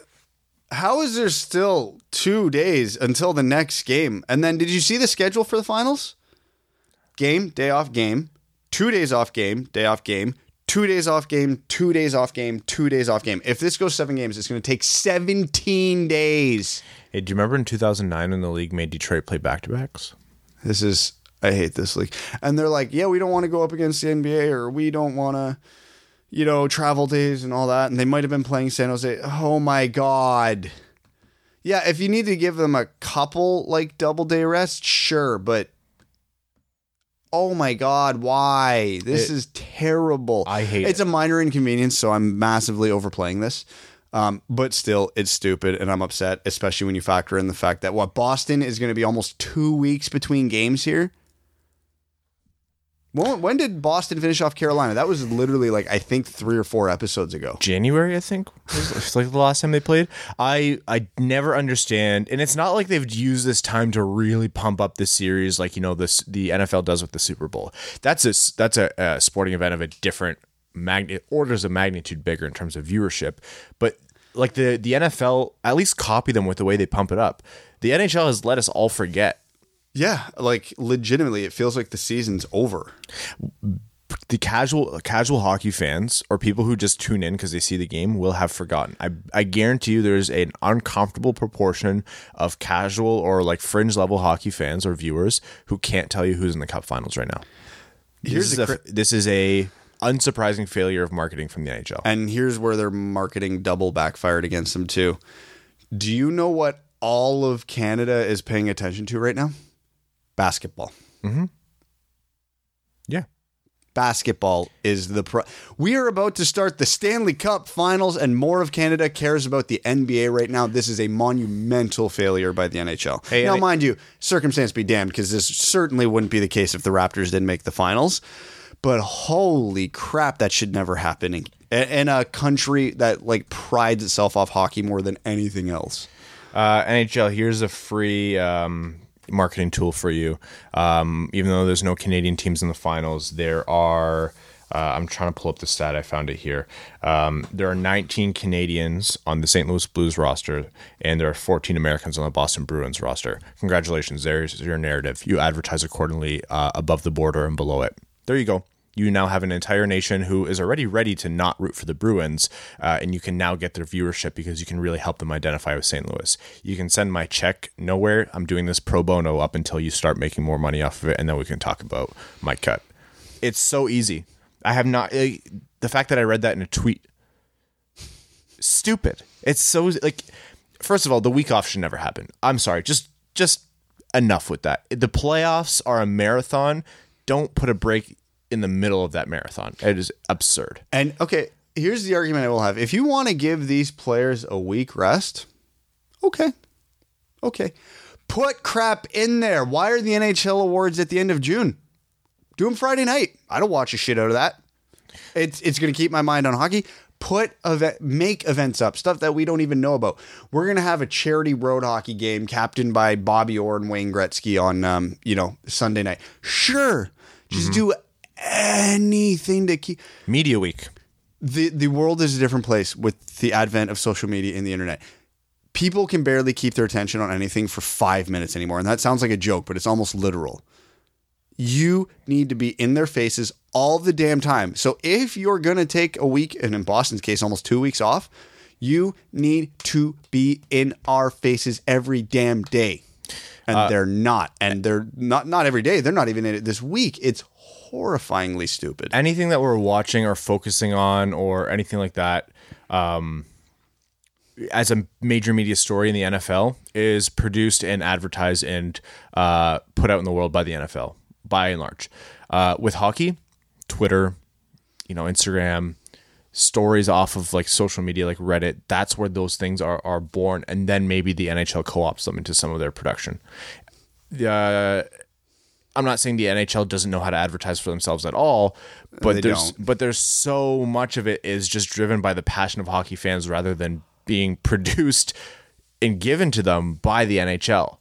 how is there still two days until the next game? And then did you see the schedule for the finals? Game, day off, game, two days off, game, day off, game, two days off, game, two days off, game, two days off, game. If this goes seven games, it's going to take 17 days. Hey, do you remember in 2009 when the league made Detroit play back to backs? This is, I hate this league. And they're like, yeah, we don't want to go up against the NBA or we don't want to you know, travel days and all that. And they might have been playing San Jose. Oh my God. Yeah, if you need to give them a couple like double day rest, sure. But oh my God, why? This it, is terrible. I hate It's it. a minor inconvenience, so I'm massively overplaying this. Um, but still, it's stupid, and I'm upset, especially when you factor in the fact that what Boston is going to be almost two weeks between games here. When, when did Boston finish off Carolina? That was literally like I think three or four episodes ago. January, I think, was like the last time they played. I I never understand, and it's not like they've used this time to really pump up the series, like you know this the NFL does with the Super Bowl. That's a that's a, a sporting event of a different magnet orders of magnitude bigger in terms of viewership, but like the the NFL at least copy them with the way they pump it up. The NHL has let us all forget yeah, like legitimately, it feels like the season's over. The casual casual hockey fans or people who just tune in because they see the game will have forgotten. I I guarantee you, there's an uncomfortable proportion of casual or like fringe level hockey fans or viewers who can't tell you who's in the Cup Finals right now. Here's this is, a, this is a unsurprising failure of marketing from the NHL. And here's where their marketing double backfired against them too. Do you know what all of Canada is paying attention to right now? Basketball. Mm-hmm. Yeah. Basketball is the pro. We are about to start the Stanley Cup finals, and more of Canada cares about the NBA right now. This is a monumental failure by the NHL. Hey, now, mind you, circumstance be damned, because this certainly wouldn't be the case if the Raptors didn't make the finals. But holy crap, that should never happen in, in a country that like prides itself off hockey more than anything else. Uh, NHL, here's a free um, marketing tool for you. Um, even though there's no Canadian teams in the finals, there are. Uh, I'm trying to pull up the stat. I found it here. Um, there are 19 Canadians on the St. Louis Blues roster, and there are 14 Americans on the Boston Bruins roster. Congratulations. There's your narrative. You advertise accordingly uh, above the border and below it. There you go you now have an entire nation who is already ready to not root for the Bruins, uh, and you can now get their viewership because you can really help them identify with St. Louis. You can send my check nowhere. I'm doing this pro bono up until you start making more money off of it, and then we can talk about my cut. It's so easy. I have not uh, the fact that I read that in a tweet. Stupid. It's so like. First of all, the week off should never happen. I'm sorry. Just just enough with that. The playoffs are a marathon. Don't put a break in the middle of that marathon. It is absurd. And okay, here's the argument I will have. If you want to give these players a week rest, okay. Okay. Put crap in there. Why are the NHL awards at the end of June? Do them Friday night. I don't watch a shit out of that. It's it's going to keep my mind on hockey. Put event, make events up, stuff that we don't even know about. We're going to have a charity road hockey game captained by Bobby Orr and Wayne Gretzky on um, you know, Sunday night. Sure. Just do anything to keep Media week. the the world is a different place with the advent of social media and the internet. People can barely keep their attention on anything for five minutes anymore, and that sounds like a joke, but it's almost literal. You need to be in their faces all the damn time. So if you're gonna take a week, and in Boston's case, almost two weeks off, you need to be in our faces every damn day. And uh, they're not, and they're not not every day. They're not even in it this week. It's horrifyingly stupid. anything that we're watching or focusing on or anything like that um, as a major media story in the NFL is produced and advertised and uh, put out in the world by the NFL by and large. Uh, with hockey, Twitter, you know, Instagram, stories off of like social media like Reddit, that's where those things are are born and then maybe the NHL co-ops them into some of their production. Uh, I'm not saying the NHL doesn't know how to advertise for themselves at all, but They there's don't. but there's so much of it is just driven by the passion of hockey fans rather than being [laughs] produced and given to them by the NHL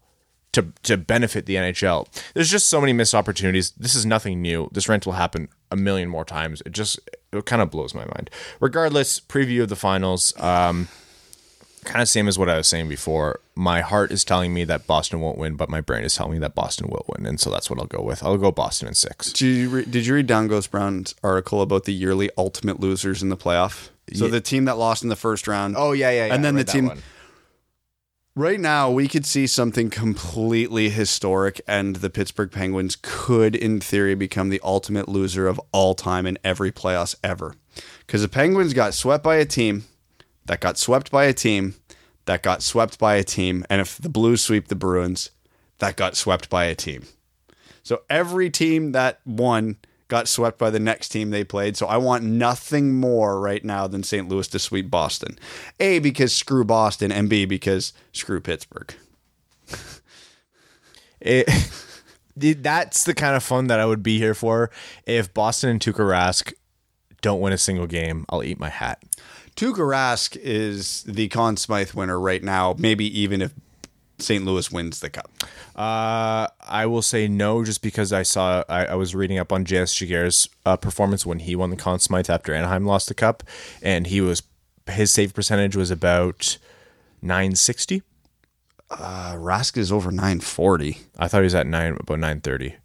to to benefit the NHL. There's just so many missed opportunities. This is nothing new. This rent will happen a million more times. It just it kind of blows my mind. Regardless, preview of the finals. Um, kind of same as what I was saying before. My heart is telling me that Boston won't win, but my brain is telling me that Boston will win, and so that's what I'll go with. I'll go Boston in six. Did you, re- did you read Down Goes Brown's article about the yearly ultimate losers in the playoff? So the team that lost in the first round. Oh yeah, yeah, yeah. And then the team- Right now, we could see something completely historic, and the Pittsburgh Penguins could, in theory, become the ultimate loser of all time in every playoffs ever. Because the Penguins got swept by a team that got swept by a team that got swept by a team, and if the Blues sweep the Bruins, that got swept by a team. So every team that won got swept by the next team they played. So I want nothing more right now than St. Louis to sweep Boston. A, because screw Boston, and B, because screw Pittsburgh. [laughs] It, that's the kind of fun that I would be here for. If Boston and Tuukka Rask don't win a single game, I'll eat my hat. Tuukka Rask is the Conn Smythe winner right now, maybe even if St. Louis wins the cup. Uh, I will say no, just because I saw I, I was reading up on J.S. Giguere's uh, performance when he won the Conn Smythe after Anaheim lost the cup, and he was his save percentage was about nine sixty. Uh, Rask is over 940. I thought he was at nine about nine thirty.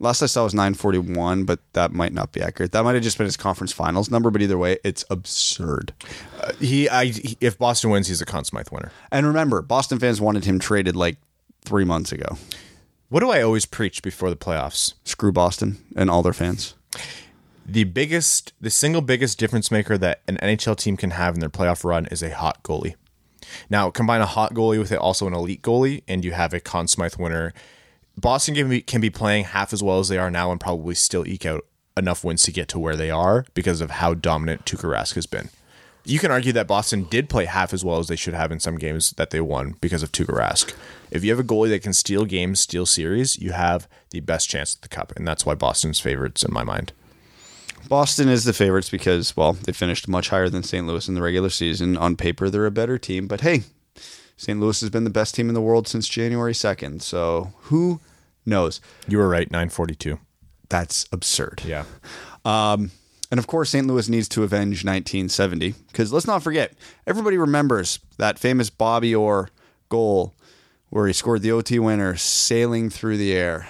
Last I saw was 941, but that might not be accurate. That might have just been his conference finals number, but either way, it's absurd. Uh, he, I, he, if Boston wins, he's a Conn Smythe winner. And remember, Boston fans wanted him traded like three months ago. What do I always preach before the playoffs? Screw Boston and all their fans. The biggest, the single biggest difference maker that an NHL team can have in their playoff run is a hot goalie. Now, combine a hot goalie with it also an elite goalie, and you have a Conn Smythe winner. Boston can be, can be playing half as well as they are now and probably still eke out enough wins to get to where they are because of how dominant Tuukka Rask has been. You can argue that Boston did play half as well as they should have in some games that they won because of Tuukka Rask. If you have a goalie that can steal games, steal series, you have the best chance at the cup, and that's why Boston's favorites in my mind. Boston is the favorites because, well, they finished much higher than St. Louis in the regular season. On paper, they're a better team, but hey, St. Louis has been the best team in the world since January 2nd. So who knows? You were right, 942. That's absurd. Yeah. Um, and of course, St. Louis needs to avenge 1970 because let's not forget, everybody remembers that famous Bobby Orr goal where he scored the OT winner sailing through the air.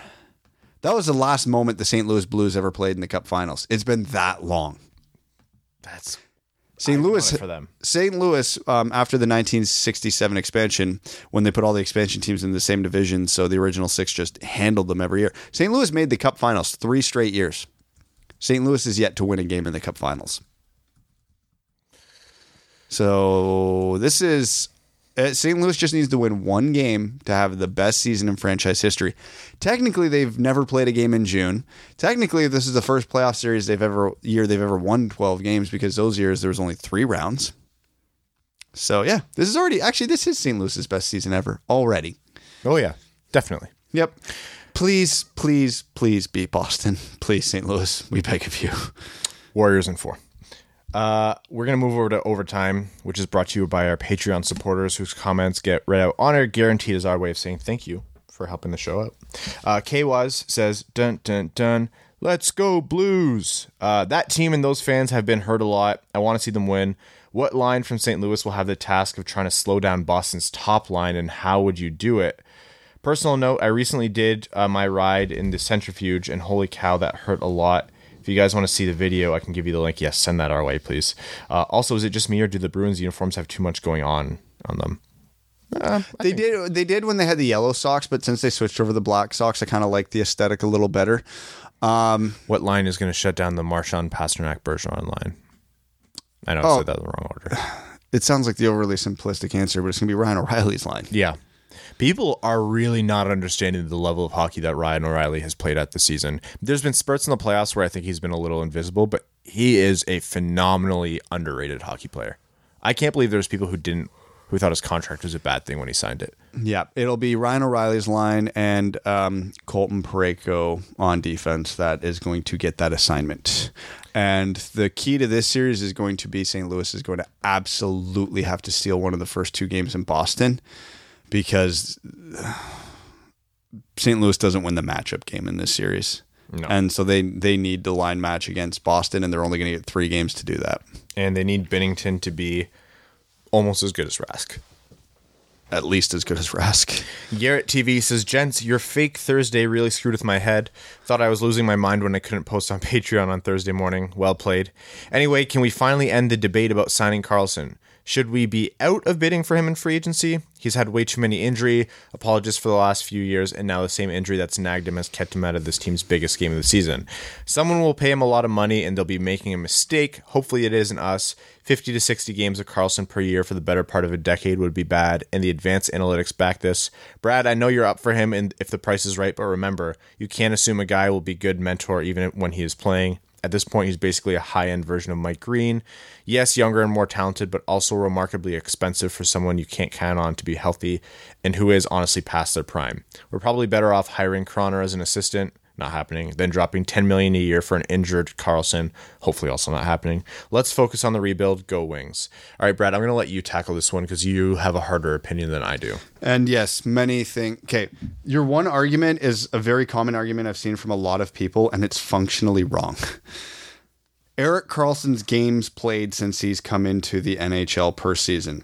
That was the last moment the St. Louis Blues ever played in the Cup Finals. It's been that long. That's St. Louis for them. St. Louis, um, after the 1967 expansion, when they put all the expansion teams in the same division, so the original six just handled them every year. St. Louis made the Cup Finals three straight years. St. Louis is yet to win a game in the Cup Finals. So this is Uh, St. Louis just needs to win one game to have the best season in franchise history. Technically, they've never played a game in June. Technically, this is the first playoff series they've ever year they've ever won 12 games because those years there was only three rounds. So yeah, this is already actually this is St. Louis's best season ever already. Oh yeah, definitely. Yep. Please, please, please beat Boston. Please, St. Louis, we beg of you. Warriors in four. Uh, we're gonna move over to overtime, which is brought to you by our Patreon supporters, whose comments get read out on air. Guaranteed is our way of saying thank you for helping the show out. Uh, K was says dun dun dun. Let's go Blues. Uh, that team and those fans have been hurt a lot. I want to see them win. What line from St. Louis will have the task of trying to slow down Boston's top line, and how would you do it? Personal note: I recently did uh, my ride in the centrifuge, and holy cow, that hurt a lot. If you guys want to see the video, I can give you the link. Yes, send that our way, please. Uh, also, is it just me, or do the Bruins uniforms have too much going on on them? They did they did when they had the yellow socks, but since they switched over the black socks, I kind of like the aesthetic a little better. What line is going to shut down the Marchand Pastrnak Bergeron line? I know I Oh. said that in the wrong order. [sighs] It sounds like the overly simplistic answer, but it's gonna be Ryan O'Reilly's line. Yeah. People are really not understanding the level of hockey that Ryan O'Reilly has played at this season. There's been spurts in the playoffs where I think he's been a little invisible, but he is a phenomenally underrated hockey player. I can't believe there's people who didn't who thought his contract was a bad thing when he signed it. Yeah, it'll be Ryan O'Reilly's line and um, Colton Parayko on defense that is going to get that assignment. And the key to this series is going to be St. Louis is going to absolutely have to steal one of the first two games in Boston because St. Louis doesn't win the matchup game in this series. No. And so they they need the line match against Boston, and they're only going to get three games to do that. And they need Binnington to be almost as good as Rask. At least as good as Rask. Garrett TV says, Gents, your fake Thursday really screwed with my head. Thought I was losing my mind when I couldn't post on [laughs] Patreon on Thursday morning. Well played. Anyway, can we finally end the debate about signing Karlsson? Should we be out of bidding for him in free agency? He's had way too many injury apologies for the last few years, and now the same injury that's nagged him has kept him out of this team's biggest game of the season. Someone will pay him a lot of money, and they'll be making a mistake. Hopefully, it isn't us. 50 to 60 games of Karlsson per year for the better part of a decade would be bad, and the advanced analytics back this. Brad, I know you're up for him, and if the price is right, but remember, you can't assume a guy will be good mentor even when he is playing. At this point, he's basically a high end version of Mike Green. Yes, younger and more talented, but also remarkably expensive for someone you can't count on to be healthy and who is honestly past their prime. We're probably better off hiring Croner as an assistant, not happening, Then dropping 10 million a year for an injured Karlsson, hopefully also not happening. Let's focus on the rebuild. Go Wings. All right, Brad, I'm going to let you tackle this one because you have a harder opinion than I do. And yes, many think. Okay, your one argument is a very common argument I've seen from a lot of people, and it's functionally wrong. [laughs] Erik Karlsson's games played since he's come into the NHL per season.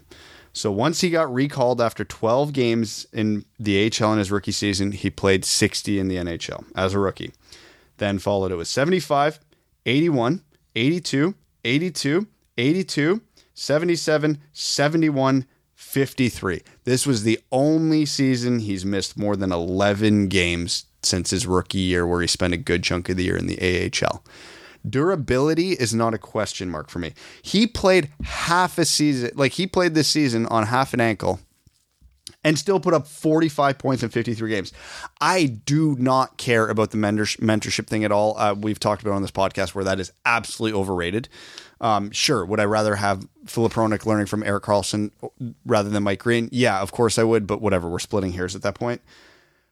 So once he got recalled after 12 games in the AHL in his rookie season, he played 60 in the NHL as a rookie. Then followed it with 75, 81, 82, 82, 82, 77, 71, 53. This was the only season he's missed more than 11 games since his rookie year, where he spent a good chunk of the year in the AHL. Durability is not a question mark for me. He played half a season, like he played this season on half an ankle and still put up 45 points in 53 games. I do not care about the mentorship thing at all. Uh, we've talked about on this podcast where that is absolutely overrated. Um, sure, would I rather have Filip Hronek learning from Erik Karlsson rather than Mike Green? Yeah, of course I would, but whatever. We're splitting hairs at that point.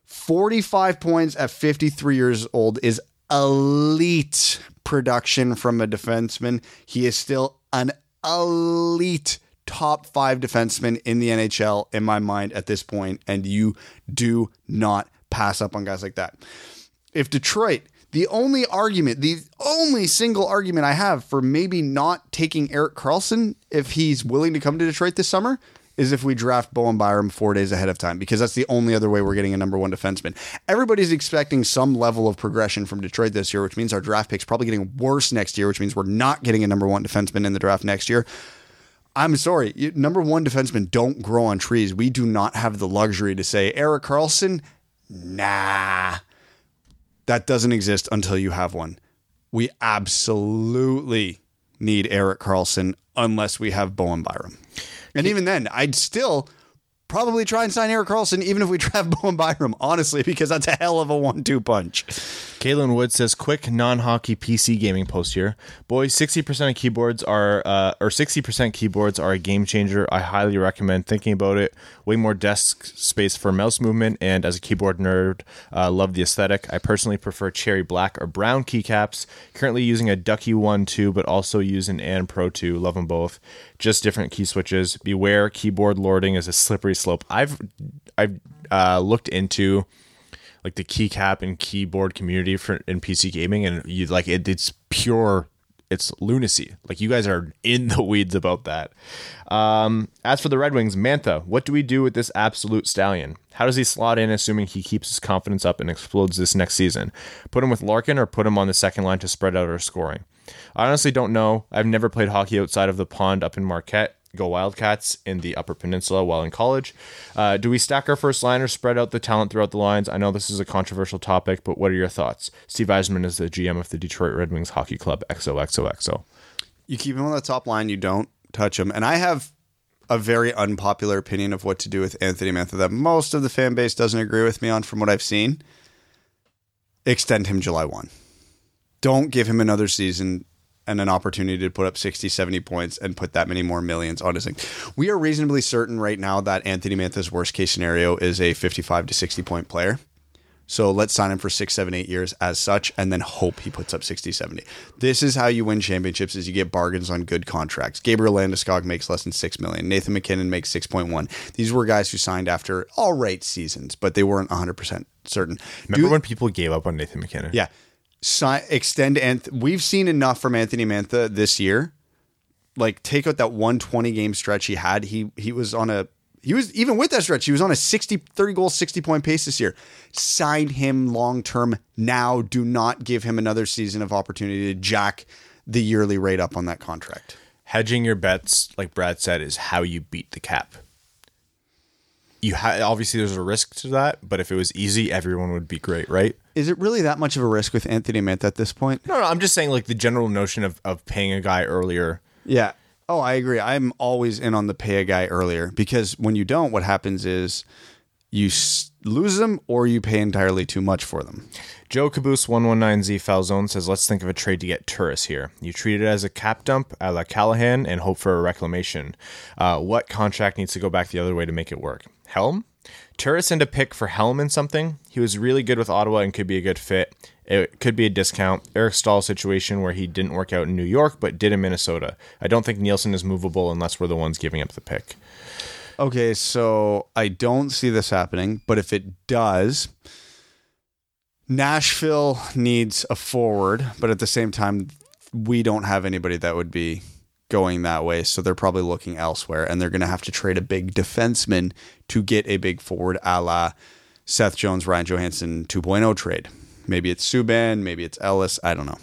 45 points at 53 years old is elite production from a defenseman. He is still an elite top five defenseman in the NHL in my mind at this point, and you do not pass up on guys like that. If Detroit, the only argument, the only single argument I have for maybe not taking Erik Karlsson if he's willing to come to Detroit this summer is if we draft Bowen Byram four days ahead of time, because that's the only other way we're getting a number one defenseman. Everybody's expecting some level of progression from Detroit this year, which means our draft pick's probably getting worse next year, which means we're not getting a number one defenseman in the draft next year. I'm sorry, number one defensemen don't grow on trees. We do not have the luxury to say Erik Karlsson. Nah, that doesn't exist until you have one. We absolutely need Erik Karlsson unless we have Bowen Byram. And even then, I'd still probably try and sign Erik Karlsson, even if we [laughs] draft Bowen Byram, honestly, because that's a hell of a one two punch. Kalen Wood says, quick non hockey PC gaming post here. Boys, 60% of keyboards are, uh, or 60% keyboards are a game changer. I highly recommend thinking about it. Way more desk space for mouse movement, and as a keyboard nerd, uh, love the aesthetic. I personally prefer cherry black or brown keycaps. Currently using a Ducky 1 2, but also use an Anne Pro 2. Love them both. Just different key switches. Beware, keyboard lording is a slippery slope. I've, I've uh, looked into like the keycap and keyboard community for in PC gaming, and you like it, it's pure. It's lunacy. Like you guys are in the weeds about that. Um, as for the Red Wings, Mantha, what do we do with this absolute stallion? How does he slot in, assuming he keeps his confidence up and explodes this next season? Put him with Larkin or put him on the second line to spread out our scoring? I honestly don't know. I've never played hockey outside of the pond up in Marquette go Wildcats in the Upper Peninsula while in college. Uh, do we stack our first line or spread out the talent throughout the lines? I know this is a controversial topic, but what are your thoughts? Steve Yzerman is the GM of the Detroit Red Wings Hockey Club. XOXOXO. You keep him on the top line. You don't touch him. And I have a very unpopular opinion of what to do with Anthony Mantha that most of the fan base doesn't agree with me on from what I've seen. Extend him July 1. Don't give him another season and an opportunity to put up 60, 70 points and put that many more millions on his thing. We are reasonably certain right now that Anthony Mantha's worst case scenario is a 55 to 60 point player. So let's sign him for six, seven, eight years as such, and then hope he puts up 60, 70. This is how you win championships is you get bargains on good contracts. Gabriel Landeskog makes less than six million. Nathan MacKinnon makes 6.1. These were guys who signed after all right seasons, but they weren't 100% certain. Remember Do, when people gave up on Nathan MacKinnon? Yeah sign, extend and we've seen enough from Anthony Mantha this year. Like take out that 120 game stretch he had. He he was on a he was even with that stretch, he was on a 60 30 goal 60 point pace this year. Sign him long term now. Do not give him another season of opportunity to jack the yearly rate up on that contract. Hedging your bets, like Brad said, is how you beat the cap you ha- obviously there's a risk to that, but if it was easy, everyone would be great, right? Is it really that much of a risk with Anthony Mantha at this point? No, no, I'm just saying like the general notion of of paying a guy earlier. Yeah. Oh, I agree. I'm always in on the pay a guy earlier because when you don't, what happens is you lose them or you pay entirely too much for them. Joe Caboose 119Z Falzone says, let's think of a trade to get Turris here. You treat it as a cap dump a la Callahan and hope for a reclamation. Uh, what contract needs to go back the other way to make it work? Helm? Turris and a pick for Helm and something. He was really good with Ottawa and could be a good fit. It could be a discount. Eric Staal situation where he didn't work out in New York but did in Minnesota. I don't think Nielsen is movable unless we're the ones giving up the pick. Okay, so I don't see this happening, but if it does, Nashville needs a forward, but at the same time, we don't have anybody that would be going that way. So they're probably looking elsewhere and they're going to have to trade a big defenseman to get a big forward a la Seth Jones, Ryan Johansen 2.0 trade. Maybe it's Subban, maybe it's Ellis. I don't know.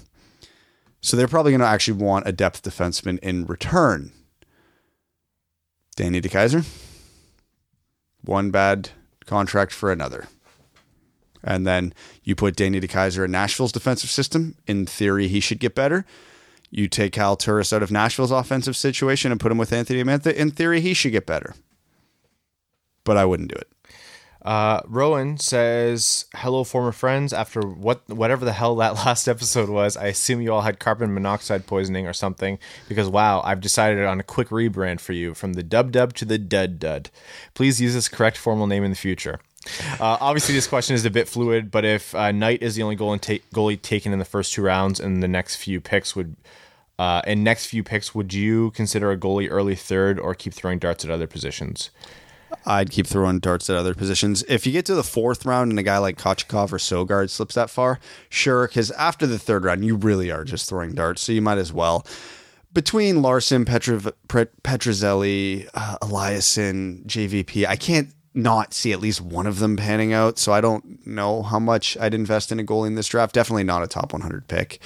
So they're probably going to actually want a depth defenseman in return. Danny DeKeyser, one bad contract for another. And then you put Danny DeKeyser in Nashville's defensive system. In theory, he should get better. You take Kyle Turris out of Nashville's offensive situation and put him with Anthony Mantha. In theory, he should get better. But I wouldn't do it. Uh, Rowan says, "Hello, former friends. After what, whatever the hell that [laughs] last episode was, I assume you all had carbon monoxide poisoning or something. Because wow, I've decided on a quick rebrand for you from the Dub Dub to the Dud Dud. Please use this correct formal name in the future." Uh, obviously, this question is a bit fluid, but if uh, Knight is the only goal ta- goalie taken in the first two rounds, and the next few picks would, uh, and next few picks, would you consider a goalie early third or keep throwing darts at other positions? I'd keep throwing darts at other positions. If you get to the fourth round and a guy like Kochetkov or Sogaard slips that far, sure, because after the third round, you really are just throwing darts, so you might as well. Between Larsson, Petrov- Petruzzelli, uh, JVP, I can't not see at least one of them panning out. So I don't know how much I'd invest in a goalie in this draft. Definitely not a top 100 pick.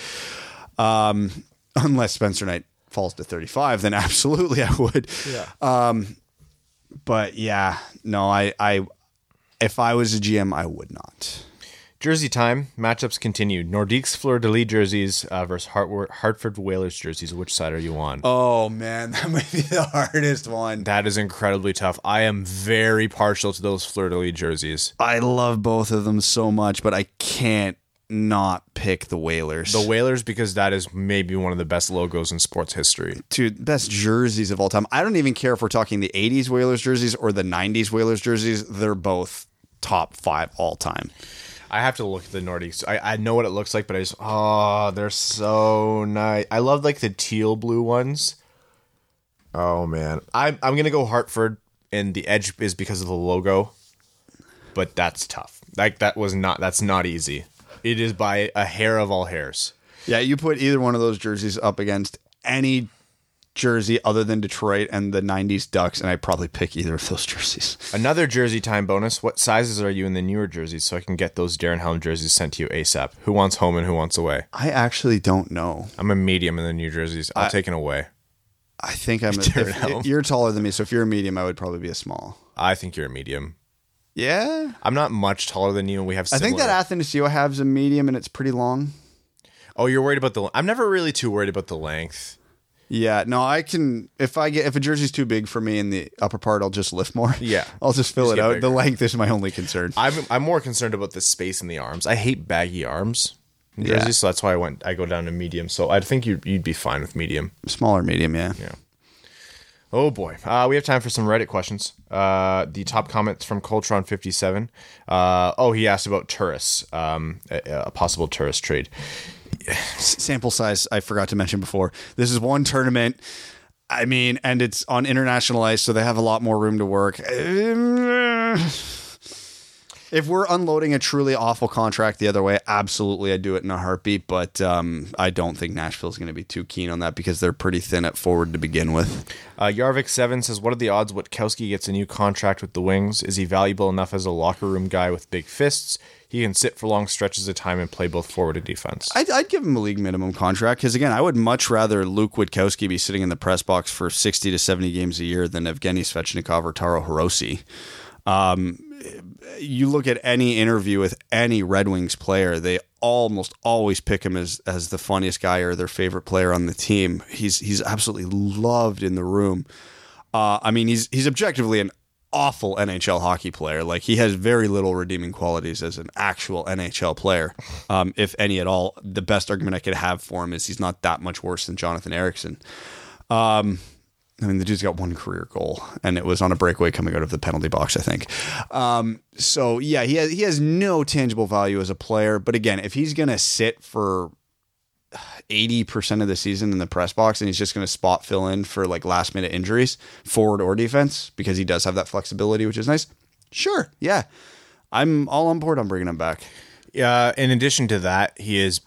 Um, [laughs] unless Spencer Knight falls to 35, then [laughs] absolutely I would. Yeah. Um, but yeah, no, I, I, if I was a GM, I would not. Jersey time matchups continue. Nordique's Fleur de Lis jerseys uh, versus Hart- Hartford Whalers jerseys. Which side are you on? Oh man, [laughs] that might be the hardest one. That is incredibly tough. I am very partial to those Fleur de Lis jerseys. I love both of them so much, but I can't not pick the Whalers. The Whalers because that is maybe one of the best logos in sports history. Dude, best jerseys of all time. I don't even care if we're talking the 80s Whalers jerseys or the 90s Whalers jerseys. They're both top five all time. I have to look at the Nordiques. I, I know what it looks like, but I just oh, they're so nice. I love like the teal blue ones. Oh man, I'm I'm gonna go Hartford, and the edge is because of the logo, but that's tough. Like that was not that's not easy. It is by a hair of all hairs. Yeah, you put either one of those jerseys up against any jersey other than Detroit and the 90s Ducks, and I'd probably pick either of those [laughs] jerseys. Another jersey time bonus. What sizes are you in the newer jerseys so I can get those Darren Helm jerseys sent to you ASAP? Who wants home and who wants away? I actually don't know. I'm a medium in the new jerseys. I'll take an away. I think I'm [laughs] a, Darren if- Helm. you're taller than me, so if you're a medium, I would probably be a small. I think you're a medium. Yeah. I'm not much taller than you, and we have. I think that Athens I have is a medium and it's pretty long. Oh, you're worried about the. I'm never really too worried about the length. Yeah, no, I can if I get if a jersey's too big for me in the upper part, I'll just lift more. Yeah. [laughs] I'll just fill Just it out. bigger. The length is my only concern. I'm I'm more concerned about the space in the arms. I hate baggy arms in Yeah. so that's why I went. I go down to medium. So I think you you'd be fine with medium. Smaller medium, yeah. Yeah. Oh boy, uh, we have time for some Reddit questions. Uh, the top comments from Coltron57. Uh, oh, he asked about Turris, um, a, a possible Turris trade. [sighs] Sample size I forgot to mention before. This is one tournament. I mean, and it's on international ice, so they have a lot more room to work. [sighs] If we're unloading a truly awful contract the other way, absolutely I'd do it in a heartbeat. But um, I don't think Nashville's going to be too keen on that because they're pretty thin at forward to begin with. Uh, Yarvik7 says, What are the odds Witkowski gets a new contract with the Wings? Is he valuable enough as a locker room guy with big fists? He can sit for long stretches of time and play both forward and defense. I'd, I'd give him a league minimum contract because again, I would much rather Luke Witkowski be sitting in the press box for sixty to seventy games a year than Evgeny Svechnikov or Taro Hirose. Um, you look at any interview with any Red Wings player, they almost always pick him as as the funniest guy or their favorite player on the team. He's he's absolutely loved in the room. Uh, I mean, he's he's objectively an awful NHL hockey player. Like he has very little redeeming qualities as an actual NHL player, um, if any at all. The best argument I could have for him is he's not that much worse than Jonathan Ericsson. Um, I mean, the dude's got one career goal, and it was on a breakaway coming out of the penalty box, I think. Um, so yeah, he has he has no tangible value as a player. But again, if he's gonna sit for eighty percent of the season in the press box, and he's just gonna spot fill in for like last minute injuries, forward or defense, because he does have that flexibility, which is nice. Sure, yeah, I'm all on board on bringing him back. Uh, in addition to that, he is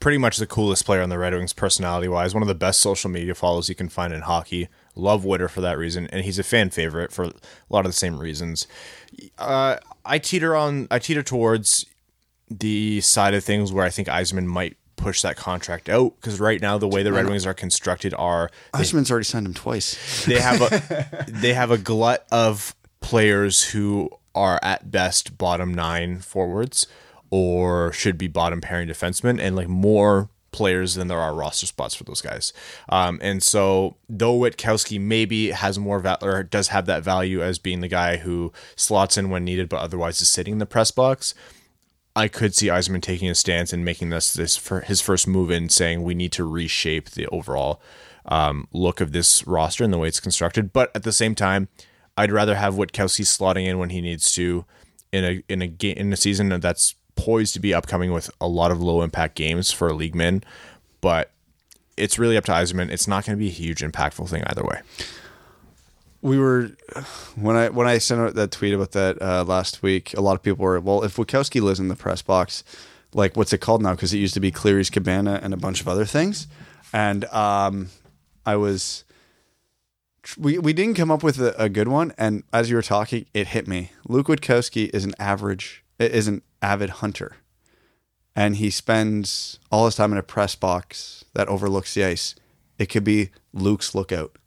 pretty much the coolest player on the Red Wings personality wise. One of the best social media follows you can find in hockey. Love Witter for that reason, and he's a fan favorite for a lot of the same reasons. Uh, I teeter on, I teeter towards the side of things where I think Yzerman might push that contract out because right now the way the Red Wings are constructed are Yzerman's already signed him twice. they have a [laughs] they have a glut of players who are at best bottom nine forwards or should be bottom pairing defensemen and like more players than there are roster spots for those guys. Um, and so though Witkowski maybe has more val- or does have that value as being the guy who slots in when needed but otherwise is sitting in the press box, I could see Yzerman taking a stance and making this this for his first move in saying we need to reshape the overall um, look of this roster and the way it's constructed. But at the same time, I'd rather have Witkowski slotting in when he needs to in a in a game in a season that's poised to be upcoming with a lot of low impact games for a league min. But it's really up to Yzerman. It's not going to be a huge impactful thing either way. We were when I when I sent out that tweet about that uh, last week. A lot of people were well, if Wachowski lives in the press box, like what's it called now? Because it used to be Cleary's Cabana and a bunch of other things. And um, I was we we didn't come up with a, a good one. And as you were talking, it hit me. Luke Witkowski is an average is an avid hunter, and he spends all his time in a press box that overlooks the ice. It could be Luke's lookout.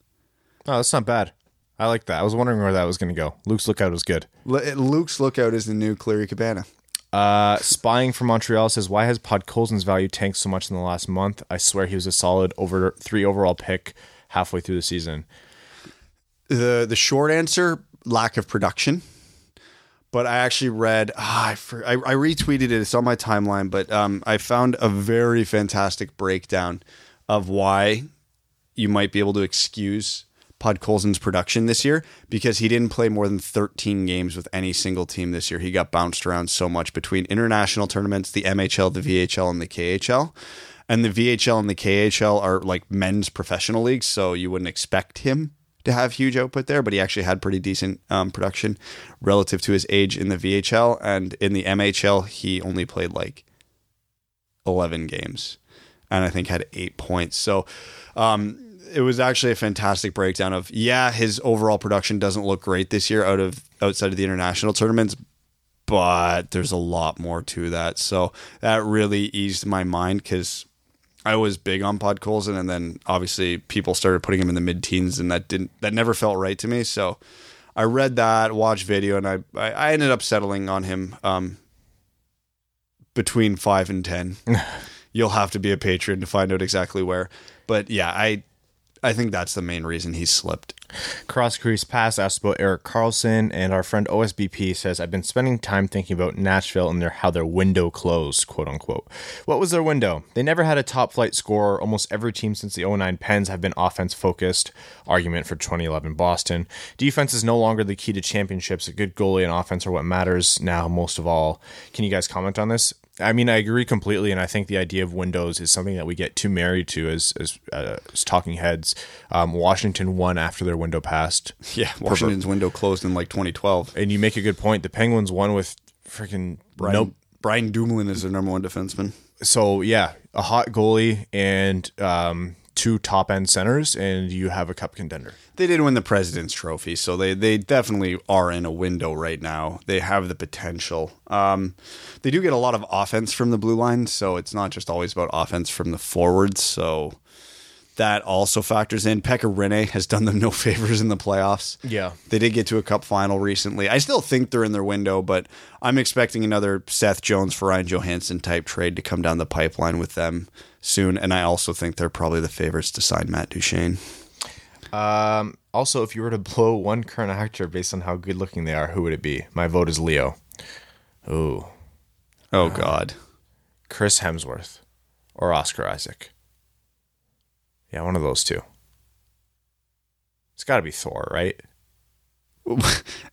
Oh, that's not bad. I like that. I was wondering where that was going to go. Luke's lookout was good. L- Luke's lookout is the new Cleary Cabana. Uh, spying from Montreal says, "Why has Podkolzin's value tanked so much in the last month? I swear he was a solid over three overall pick halfway through the season." the the short answer lack of production but i actually read ah, I, for, I, I retweeted it it's on my timeline but um, i found a very fantastic breakdown of why you might be able to excuse Podkolzin's production this year because he didn't play more than 13 games with any single team this year. He got bounced around so much between international tournaments, the MHL, the VHL, and the KHL. And the VHL and the KHL are like men's professional leagues, so you wouldn't expect him to have huge output there, but he actually had pretty decent um, production relative to his age in the VHL. And in the MHL, he only played like 11 games and I think had eight points. So um, it was actually a fantastic breakdown of, yeah, his overall production doesn't look great this year out of outside of the international tournaments, but there's a lot more to that. So that really eased my mind because I was big on Pod Podkolzin, and then obviously people started putting him in the mid teens, and that didn't that never felt right to me. So I read that, watched video, and I I, I ended up settling on him um, between five and ten. [laughs] You'll have to be a patron to find out exactly where, but yeah, I I think that's the main reason he slipped. Cross Crease Pass asked about Erik Karlsson, and our friend OSBP says, I've been spending time thinking about Nashville and their how their window closed, quote unquote. What was their window? They never had a top flight scorer. Almost every team since the 09 Pens have been offense focused. Argument for 2011 Boston. Defense is no longer the key to championships. A good goalie and offense are what matters now, most of all. Can you guys comment on this? I mean, I agree completely, and I think the idea of windows is something that we get too married to as as, uh, as talking heads. Um, Washington won after their window passed. [laughs] Yeah, Washington's window closed in like 2012. And you make a good point. The Penguins won with freaking Brian, nope. Brian Dumoulin is their number one defenseman. So yeah, a hot goalie and um, two top end centers, and you have a cup contender. They did win the President's Trophy, so they they definitely are in a window right now. They have the potential. Um, they do get a lot of offense from the blue line, so it's not just always about offense from the forwards. So that also factors in. Pekka Rinne has done them no [laughs] favors in the playoffs. Yeah. They did get to a cup final recently. I still think they're in their window, but I'm expecting another Seth Jones for Ryan Johansen type trade to come down the pipeline with them soon. And I also think they're probably the favorites to sign Matt Duchene. Um, also, if you were to blow one current actor based on how good looking they are, who would it be? My vote is Leo. Ooh. Oh, God. Chris Hemsworth or Oscar Isaac. Yeah, one of those two. It's got to be Thor, right? [laughs]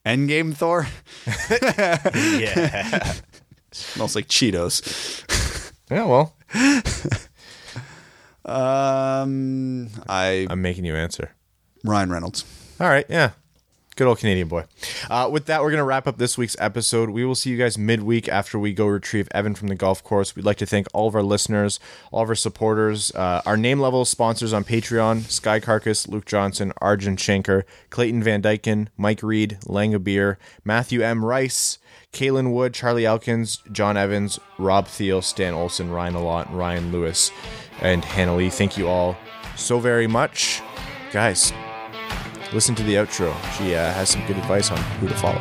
Endgame Thor? [laughs] yeah. [laughs] Smells like Cheetos. yeah, well, Um, I I'm making you answer. Ryan Reynolds. All right, yeah. Good old Canadian boy. Uh, with that, we're going to wrap up this week's episode. We will see you guys midweek after we go retrieve Evan from the golf course. We'd like to thank all of our listeners, all of our supporters, uh, our name level sponsors on Patreon Sky Carcass, Luke Johnson, Arjun Shanker, Clayton Van Dyken, Mike Reed, Langa Beer, Matthew M. Rice, Kalen Wood, Charlie Elkins, John Evans, Rob Thiel, Stan Olson, Ryan Alot, Ryan Lewis, and Hannah Lee. Thank you all so very much. Guys, listen to the outro. She uh, has some good advice on who to follow.